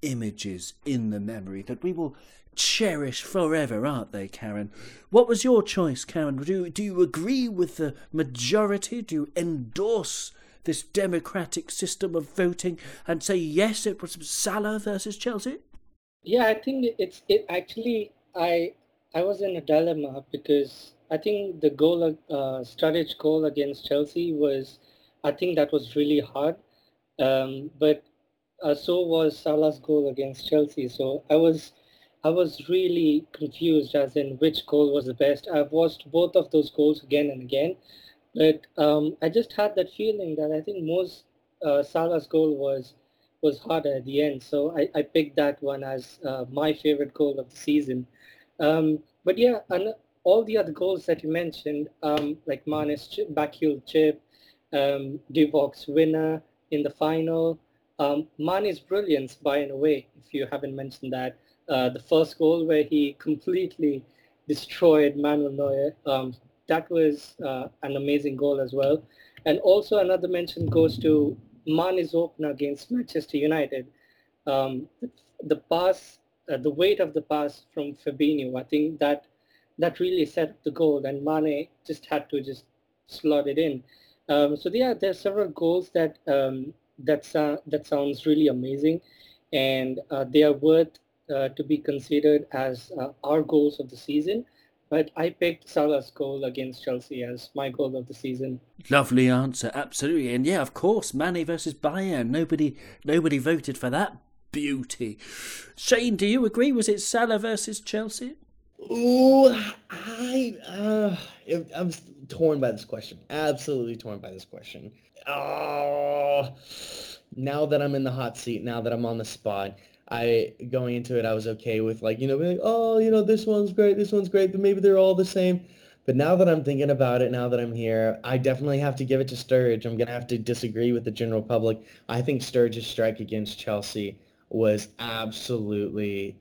images in the memory that we will cherish forever, aren't they, Karen? What was your choice, Karen? Do, do you agree with the majority? Do you endorse this democratic system of voting and say yes, it was Salah versus Chelsea? Yeah, I think it's it actually I I was in a dilemma because I think the goal uh, Sturridge goal against Chelsea was I think that was really hard, um, but uh, so was Salah's goal against Chelsea. So I was I was really confused as in which goal was the best. I've watched both of those goals again and again, but um, I just had that feeling that I think most uh, Salah's goal was was harder at the end. So I, I picked that one as uh, my favorite goal of the season. Um, but yeah, and all the other goals that you mentioned, um, like Mane's chip, backheel chip, um, winner in the final, um, Mane's brilliance Bayern away, if you haven't mentioned that. Uh, the first goal where he completely destroyed Manuel Neuer. Um, that was uh, an amazing goal as well. And also another mention goes to Mane's opener against Manchester United. Um, the pass, uh, the weight of the pass from Fabinho, I think that that really set the goal, and Mane just had to just slot it in. Um, so yeah, there's several goals that um, that uh, that sounds really amazing, and uh, they are worth uh, to be considered as uh, our goals of the season. But I picked Salah's goal against Chelsea as my goal of the season. Lovely answer, absolutely, and yeah, of course, Mane versus Bayern. Nobody, nobody voted for that beauty. Shane, do you agree? Was it Salah versus Chelsea? Ooh, I uh, I'm torn by this question. Absolutely torn by this question. Oh, now that I'm in the hot seat, now that I'm on the spot, I going into it, I was okay with like you know, like, oh, you know, this one's great, this one's great, but maybe they're all the same. But now that I'm thinking about it, now that I'm here, I definitely have to give it to Sturridge. I'm gonna have to disagree with the general public. I think Sturridge's strike against Chelsea was absolutely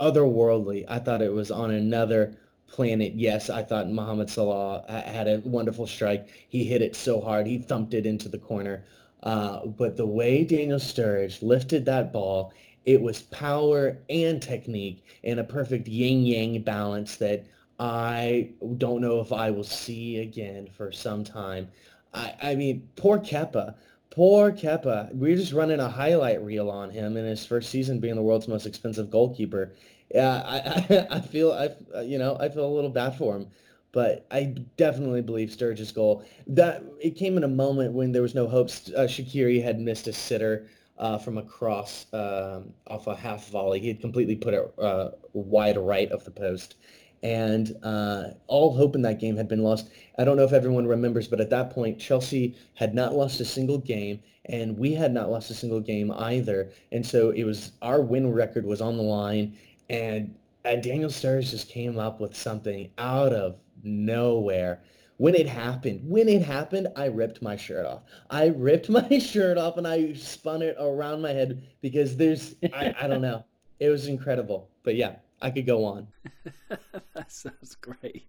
otherworldly. I thought it was on another planet. Yes, I thought Mohamed Salah had a wonderful strike. He hit it so hard, he thumped it into the corner. Uh, but the way Daniel Sturridge lifted that ball it was power and technique in a perfect yin-yang balance that I don't know if I will see again for some time. I, I mean, poor Kepa. Poor Kepa. We're just running a highlight reel on him in his first season being the world's most expensive goalkeeper. Yeah, I, I, I feel I you know I feel a little bad for him, but I definitely believe Sturridge's goal that it came in a moment when there was no hopes. Uh, Shaqiri had missed a sitter uh, from across um, off a half volley. He had completely put it uh, wide right of the post. And uh, all hope in that game had been lost. I don't know if everyone remembers, but at that point, Chelsea had not lost a single game, and we had not lost a single game either. And so it was our win record was on the line, and, and Daniel Sturridge just came up with something out of nowhere when it happened, when it happened, I ripped my shirt off. I ripped my shirt off and I spun it around my head because there's, I, I don't know. It was incredible. But yeah, I could go on. that sounds great.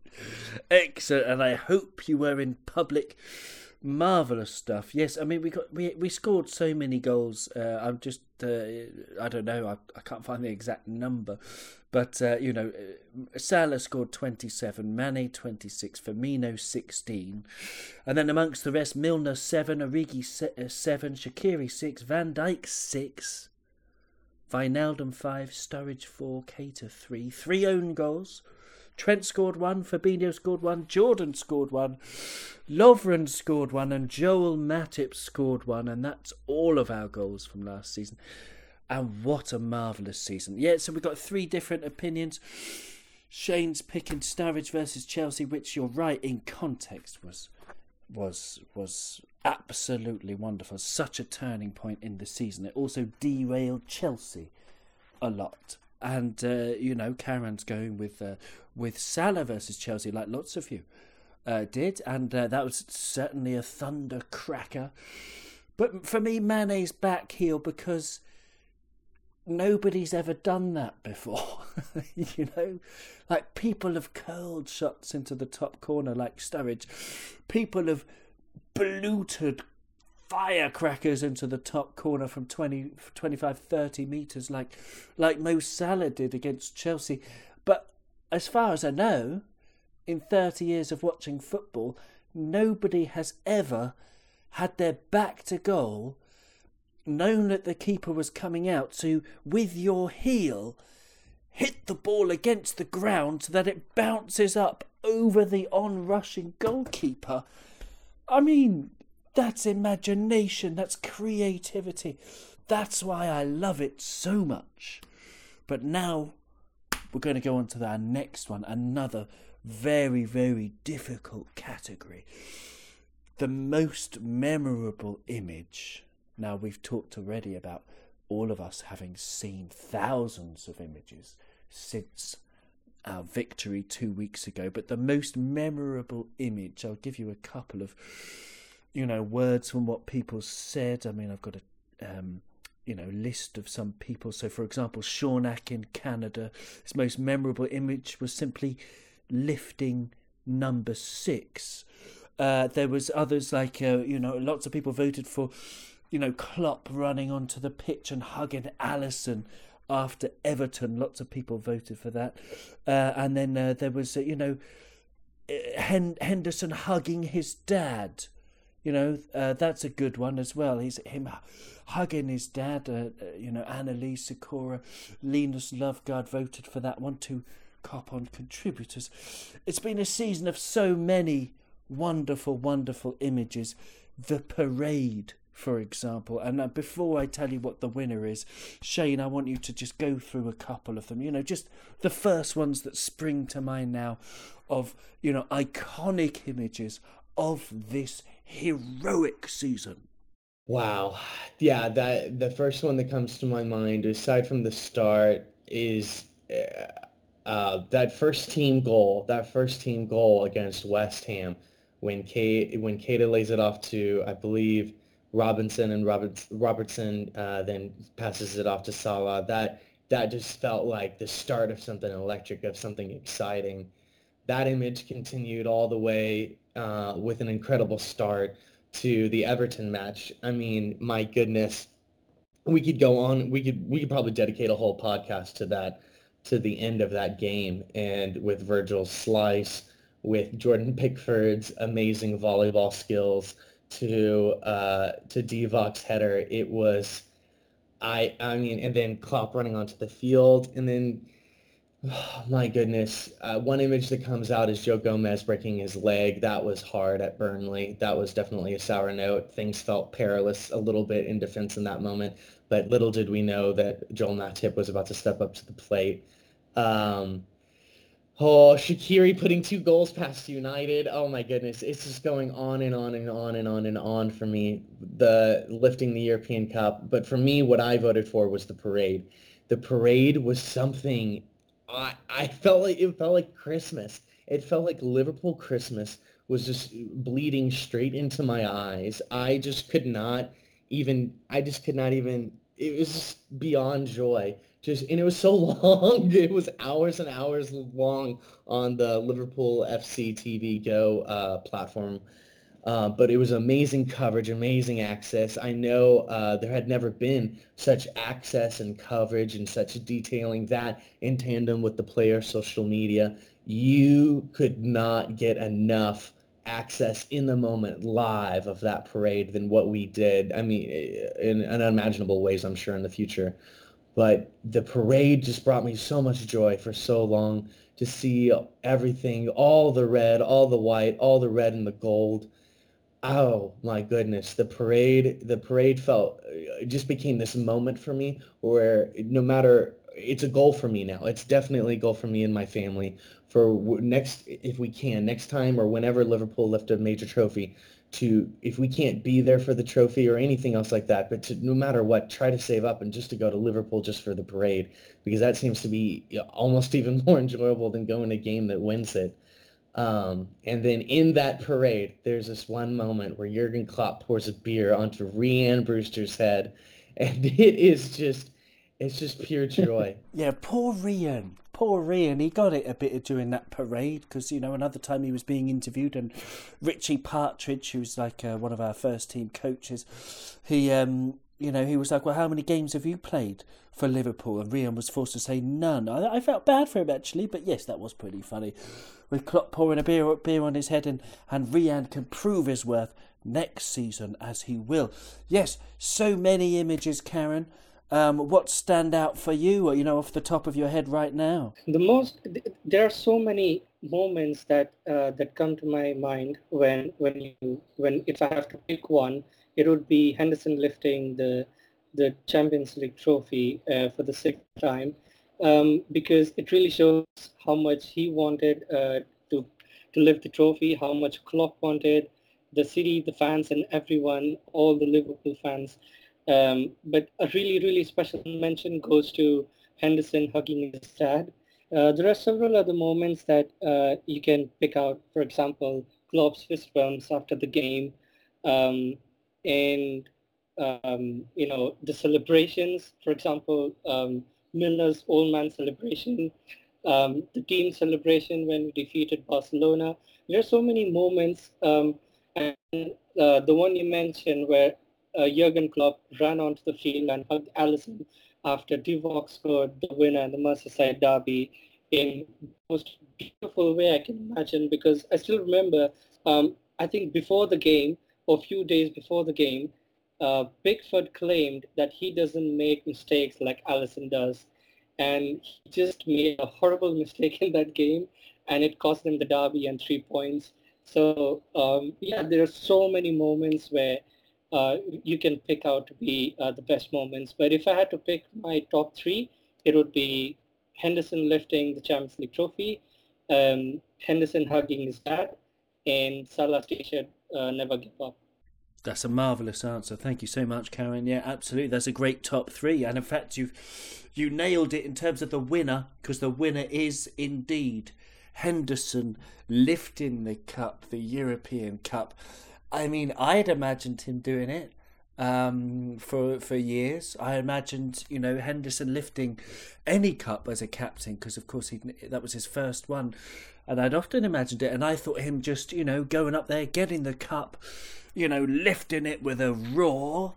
Excellent. And I hope you were in public marvelous stuff. Yes, I mean we got we we scored so many goals. Uh, I'm just uh, I don't know. I, I can't find the exact number, but uh, you know, uh, Salah scored 27, Mane 26, Firmino 16, and then amongst the rest, Milner 7, Origi uh, 7, Shaqiri 6, Van Dijk 6, Wijnaldum 5, Sturridge 4, Keita 3, three own goals. Trent scored one, Fabinho scored one, Jordan scored one, Lovren scored one, and Joel Matip scored one, and that's all of our goals from last season. And what a marvellous season. Yeah, so we've got three different opinions. Shane's picking Sturridge versus Chelsea, which you're right in context was was was absolutely wonderful. Such a turning point in the season. It also derailed Chelsea a lot. And uh, you know, Karen's going with uh, with Salah versus Chelsea, like lots of you uh, did, and uh, that was certainly a thunder cracker. But for me, Mane's back heel because nobody's ever done that before. you know, like people have curled shots into the top corner like Sturridge. People have bluted firecrackers into the top corner from 20, 25, 30 metres like, like Mo Salah did against Chelsea. But as far as I know, in 30 years of watching football, nobody has ever had their back to goal, known that the keeper was coming out, to, with your heel, hit the ball against the ground so that it bounces up over the on-rushing goalkeeper. I mean, that's imagination, that's creativity. That's why I love it so much. But now we're going to go on to our next one, another very, very difficult category. The most memorable image. Now, we've talked already about all of us having seen thousands of images since our victory two weeks ago, but the most memorable image, I'll give you a couple of, you know, words from what people said. I mean, I've got a, um, you know, list of some people. So, for example, Shawnak in Canada, his most memorable image was simply lifting number six. Uh, there was others like, uh, you know, lots of people voted for, you know, Klopp running onto the pitch and hugging Alisson after Everton. Lots of people voted for that. Uh, and then uh, there was, uh, you know, uh, Henderson hugging his dad. You know, uh, that's a good one as well. He's him hugging his dad. Uh, you know, Annalise Sakura, Linus Lovegaard voted for that one too. Cop on contributors. It's been a season of so many wonderful, wonderful images. The parade for example. And uh, before I tell you what the winner is, Shane, I want you to just go through a couple of them. You know, just the first ones that spring to mind now of, you know, iconic images of this heroic season. Wow. Yeah, that the first one that comes to my mind, aside from the start, is uh, uh, that first team goal. That first team goal against West Ham when Kate when Keita lays it off to I believe Robinson and Roberts, Robertson uh, then passes it off to Salah. That that just felt like the start of something electric, of something exciting. That image continued all the way uh, with an incredible start to the Everton match. I mean, my goodness, we could go on. We could we could probably dedicate a whole podcast to that, to the end of that game, and with Virgil's slice, with Jordan Pickford's amazing volleyball skills to uh, to Divock's header, it was I I mean, and then Klopp running onto the field, and then oh, my goodness, uh, one image that comes out is Joe Gomez breaking his leg. That was hard at Burnley. That was definitely a sour note. Things felt perilous a little bit in defense in that moment, but little did we know that Joel Matip was about to step up to the plate. Um, Oh, Shaqiri putting two goals past United. Oh my goodness. It's just going on and on and on and on and on for me. The lifting the European Cup. But for me, what I voted for was the parade. The parade was something I I felt like it felt like Christmas. It felt like Liverpool Christmas was just bleeding straight into my eyes. I just could not even I just could not even it was just beyond joy just and it was so long. It was hours and hours long on the Liverpool FC TV Go uh, platform. Uh, but it was amazing coverage, amazing access. I know uh, there had never been such access and coverage and such detailing that in tandem with the player social media. You could not get enough access in the moment live of that parade than what we did. I mean, in unimaginable ways, I'm sure, in the future. But the parade just brought me so much joy for so long to see everything, all the red, all the white, all the red and the gold. Oh my goodness, the parade, the parade felt, uh, it just became this moment for me where no matter, it's a goal for me now. It's definitely a goal for me and my family for next, if we can, next time or whenever Liverpool lift a major trophy, to if we can't be there for the trophy or anything else like that, but to no matter what, try to save up and just to go to Liverpool just for the parade because that seems to be almost even more enjoyable than going to a game that wins it. Um, and then in that parade, there's this one moment where Jurgen Klopp pours a beer onto Rhian Brewster's head, and it is just, it's just pure joy. yeah, poor Rhian poor Rhian, he got it a bit during that parade because, you know, another time he was being interviewed and Richie Partridge, who's like uh, one of our first team coaches, he um, you know, he was like, "Well, how many games have you played for Liverpool?" And Rhian was forced to say none. I, I felt bad for him actually, but yes, that was pretty funny. With Klopp pouring a beer beer on his head, and and Rhian can prove his worth next season as he will. Yes, so many images, Karen. Um, what stand out for you, or you know, off the top of your head right now? The most there are so many moments that uh, that come to my mind when when you when if I have to pick one, it would be Henderson lifting the the Champions League trophy uh, for the sixth time, um, because it really shows how much he wanted uh, to to lift the trophy, how much Klopp wanted, the city, the fans, and everyone, all the Liverpool fans um, but a really, really special mention goes to Henderson hugging his dad. Uh, there are several other moments that uh, you can pick out. For example, Klopp's fist bumps after the game, um, and um, you know the celebrations. For example, um, Milner's old man celebration, um, the team celebration when we defeated Barcelona. There are so many moments, um, and uh, the one you mentioned where Jurgen Klopp ran onto the field and hugged Alisson after Divock scored the winner in the Merseyside derby in the most beautiful way I can imagine because I still remember, um, I think before the game, or a few days before the game, uh, Pickford claimed that he doesn't make mistakes like Alisson does. And he just made a horrible mistake in that game, and it cost them the derby and three points. So, um, yeah, there are so many moments where uh, you can pick out to be uh, the best moments. But if I had to pick my top three, it would be Henderson lifting the Champions League trophy, um, Henderson hugging his dad, and Salah's t-shirt, uh, never give up. That's a marvelous answer. Thank you so much, Karen. Yeah, absolutely. That's a great top three, and in fact, you you nailed it in terms of the winner because the winner is indeed Henderson lifting the cup, the European Cup. I mean, I had imagined him doing it um, for for years. I imagined, you know, Henderson lifting any cup as a captain because, of course, he that was his first one, and I'd often imagined it. And I thought him just, you know, going up there, getting the cup, you know, lifting it with a roar.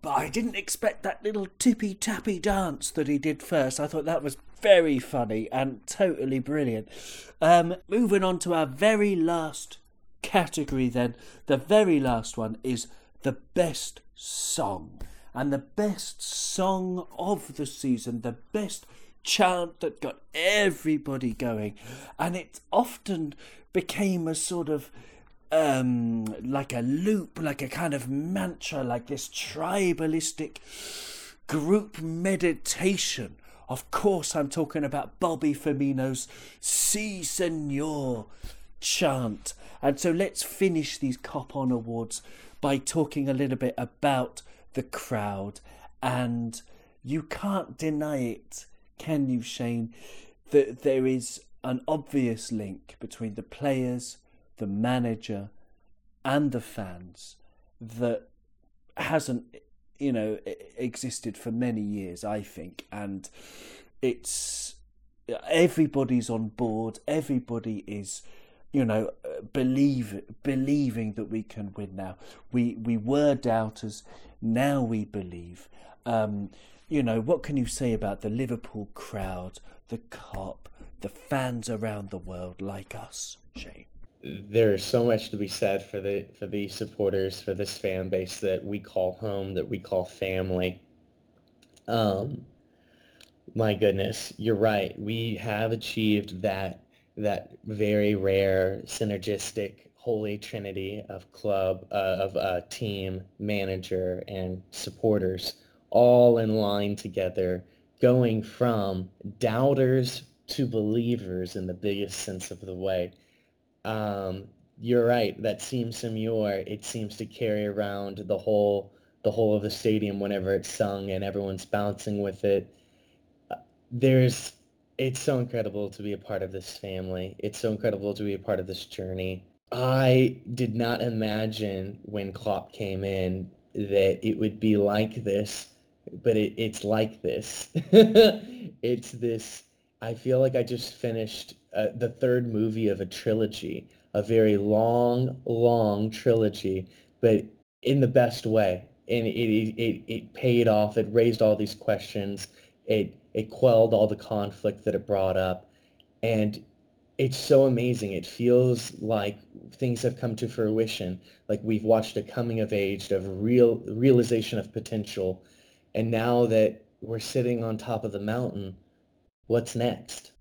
But I didn't expect that little tippy tappy dance that he did first. I thought that was very funny and totally brilliant. Um, moving on to our very last category, then, the very last one is the best song. And the best song of the season, the best chant that got everybody going. And it often became a sort of um, like a loop, like a kind of mantra, like this tribalistic group meditation. Of course, I'm talking about Bobby Firmino's Si Senor chant. And so let's finish these Cop On Awards by talking a little bit about the crowd. And you can't deny it, can you, Shane? That there is an obvious link between the players, the manager, and the fans that hasn't, you know, existed for many years, I think. And it's everybody's on board, everybody is you know, believe believing that we can win now. We we were doubters, now we believe. Um, you know, what can you say about the Liverpool crowd, the Kop, the fans around the world like us, Shane? There's so much to be said for the for the supporters, for this fan base that we call home, that we call family. Um, my goodness, you're right. We have achieved that that very rare synergistic holy trinity of club, uh, of uh, team, manager, and supporters all in line together, going from doubters to believers in the biggest sense of the way. Um, you're right. That Si Senor, it seems to carry around the whole the whole of the stadium whenever it's sung, and everyone's bouncing with it. Uh, there's it's so incredible to be a part of this family. It's so incredible to be a part of this journey. I did not imagine when Klopp came in that it would be like this, but it, it's like this. it's this. I feel like I just finished uh, the third movie of a trilogy, a very long, long trilogy, but in the best way. and it, it, it, it paid off. It raised all these questions. It, it quelled all the conflict that it brought up. And it's so amazing. It feels like things have come to fruition. Like we've watched a coming of age of real realization of potential. And now that we're sitting on top of the mountain, what's next?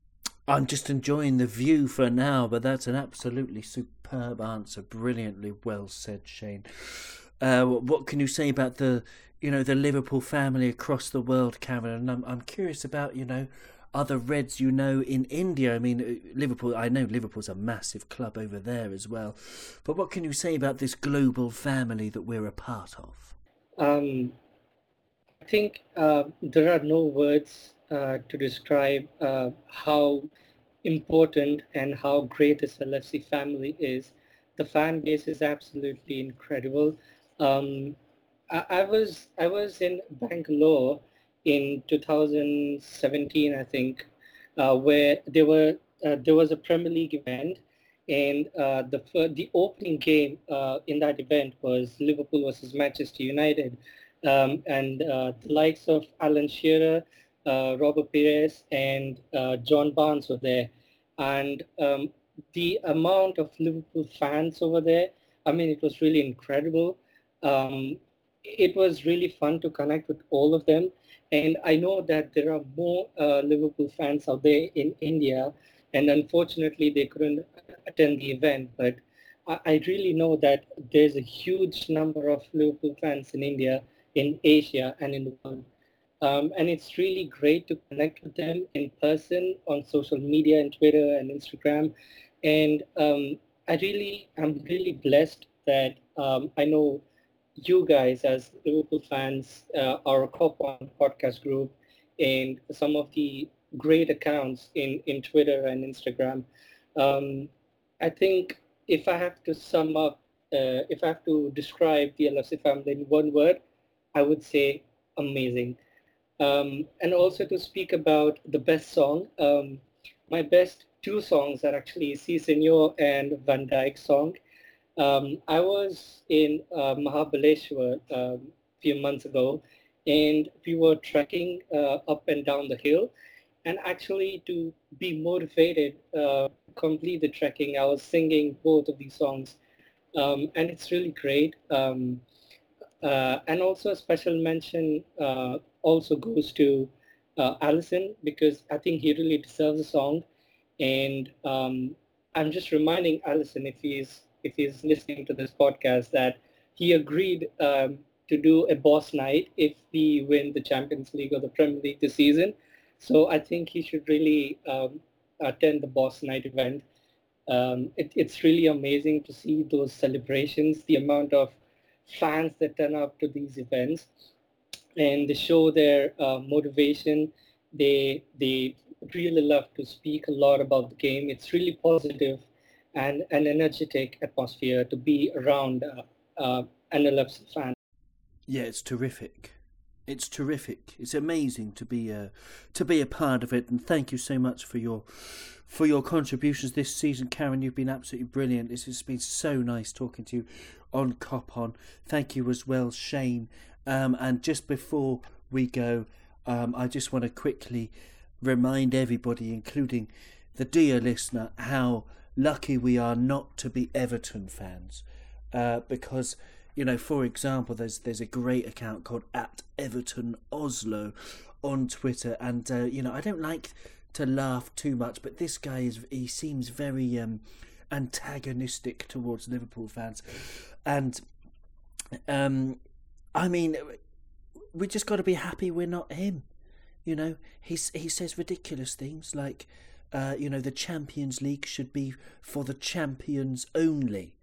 I'm just enjoying the view for now, but that's an absolutely superb answer. Brilliantly well said, Shane. Uh, what can you say about the, you know, the Liverpool family across the world, Karen? And I'm, I'm curious about, you know, other Reds you know in India. I mean, uh, Liverpool. I know Liverpool's a massive club over there as well. But what can you say about this global family that we're a part of? Um, I think uh, there are no words uh, to describe uh, how important and how great this LFC family is. The fan base is absolutely incredible. Um, I, was I was in Bangalore in 2017, I think, uh, where there were uh, there was a Premier League event, and uh, the the opening game uh, in that event was Liverpool versus Manchester United, um, and uh, the likes of Alan Shearer, uh, Robert Pires, and John Barnes were there, and um, the amount of Liverpool fans over there, I mean, it was really incredible. Um, it was really fun to connect with all of them. And I know that there are more uh, Liverpool fans out there in India, and unfortunately they couldn't attend the event. But I, I really know that there's a huge number of Liverpool fans in India, in Asia, and in the world. Um, and it's really great to connect with them in person on social media and Twitter and Instagram. And um, I really, I'm really blessed that um, I know you guys as Liverpool fans, uh, our Cop One podcast group, and some of the great accounts in, in Twitter and Instagram. Um, I think if I have to sum up, uh, if I have to describe the LFC family in one word, I would say amazing. Um, and also to speak about the best song, um, my best two songs are actually Si Senor and Van Dijk song. Um, I was in uh, Mahabaleshwar a um, few months ago, and we were trekking uh, up and down the hill. And actually, to be motivated, uh, complete the trekking, I was singing both of these songs, um, and it's really great. Um, uh, and also, a special mention uh, also goes to uh, Alisson because I think he really deserves a song. And um, I'm just reminding Alisson if he's if he's listening to this podcast, that he agreed um, to do a boss night if we win the Champions League or the Premier League this season. So I think he should really um, attend the boss night event. Um, it, it's really amazing to see those celebrations, the amount of fans that turn up to these events, and they show their uh, motivation. They they really love to speak a lot about the game. It's really positive and an energetic atmosphere to be around uh, uh, an LFC fan. Yeah, it's terrific. It's terrific. It's amazing to be a to be a part of it, and thank you so much for your for your contributions this season, Karen. You've been absolutely brilliant. It's just been so nice talking to you on Cop On. Thank you as well, Shane. Um, and just before we go, um, I just want to quickly remind everybody, including the dear listener, how lucky we are not to be Everton fans, uh, because you know, for example, there's there's a great account called at Everton Oslo on Twitter, and uh, you know, I don't like to laugh too much, but this guy is he seems very um, antagonistic towards Liverpool fans, and um, I mean, we just got to be happy we're not him. You know, he's he says ridiculous things like uh, you know, the Champions League should be for the champions only.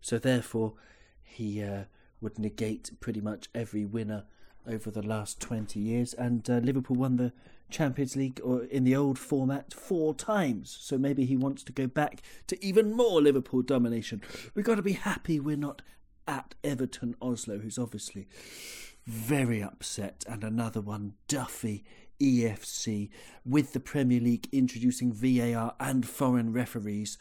So therefore, he uh, would negate pretty much every winner over the last 20 years. And uh, Liverpool won the Champions League or in the old format four times. So maybe he wants to go back to even more Liverpool domination. We've got to be happy we're not at Everton Oslo, who's obviously very upset. And another one, Duffy EFC, with the Premier League introducing VAR and foreign referees,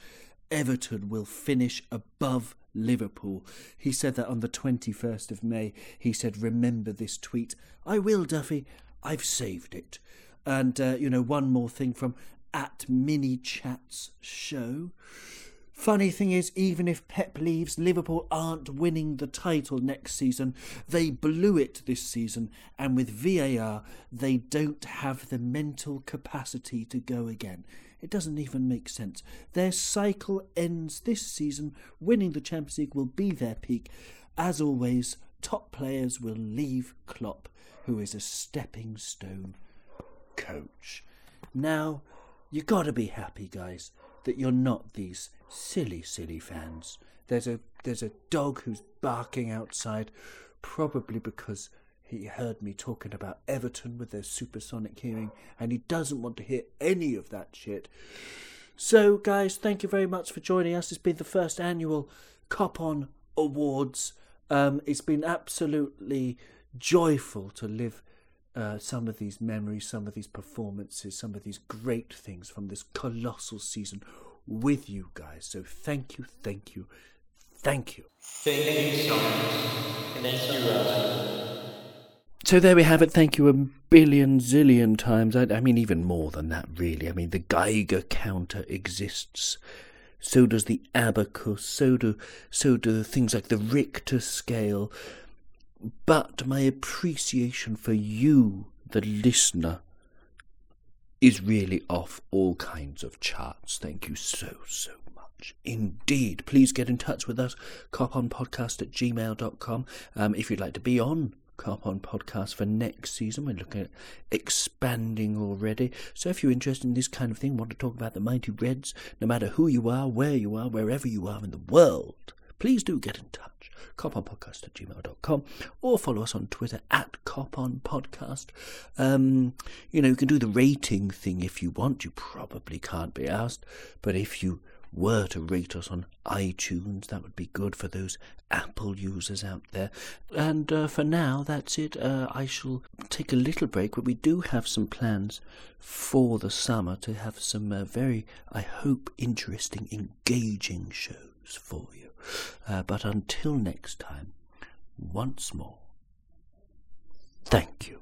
Everton will finish above Liverpool. He said that on the 21st of May. He said, Remember this tweet. I will, Duffy. I've saved it. And, uh, you know, one more thing from at Mini Chats Show. Funny thing is, even if Pep leaves, Liverpool aren't winning the title next season. They blew it this season, and with VAR, they don't have the mental capacity to go again. It doesn't even make sense. Their cycle ends this season. Winning the Champions League will be their peak. As always, top players will leave Klopp, who is a stepping stone coach. Now, you gotta be happy, guys, that you're not these silly, silly fans. There's a there's a dog who's barking outside, probably because he heard me talking about Everton with their supersonic hearing, and he doesn't want to hear any of that shit. So, guys, thank you very much for joining us. It's been the first annual Cop On Awards. Um, it's been absolutely joyful to live uh, some of these memories, some of these performances, some of these great things from this colossal season with you guys. So, thank you, thank you, thank you. Thank you so much. Thank you, Roger. So there we have it. Thank you a billion zillion times. I, I, mean, even more than that, really. I mean, the Geiger counter exists. So does the abacus. So do so do things like the Richter scale. But my appreciation for you, the listener, is really off all kinds of charts. Thank you so so much indeed. Please get in touch with us. Coponpodcast at gmail.com. Um, if you'd like to be on Cop On podcast for next season. We're looking at expanding already. So if you're interested in this kind of thing, want to talk about the Mighty Reds, no matter who you are, where you are, wherever you are in the world, please do get in touch. Coponpodcast at gmail.com or follow us on Twitter at Coponpodcast. Um, you know, you can do the rating thing if you want. You probably can't be asked, but if you were to rate us on iTunes, that would be good for those Apple users out there. And uh, for now, that's it. Uh, I shall take a little break, but we do have some plans for the summer to have some uh, very, I hope, interesting, engaging shows for you. Uh, but until next time, once more, thank you.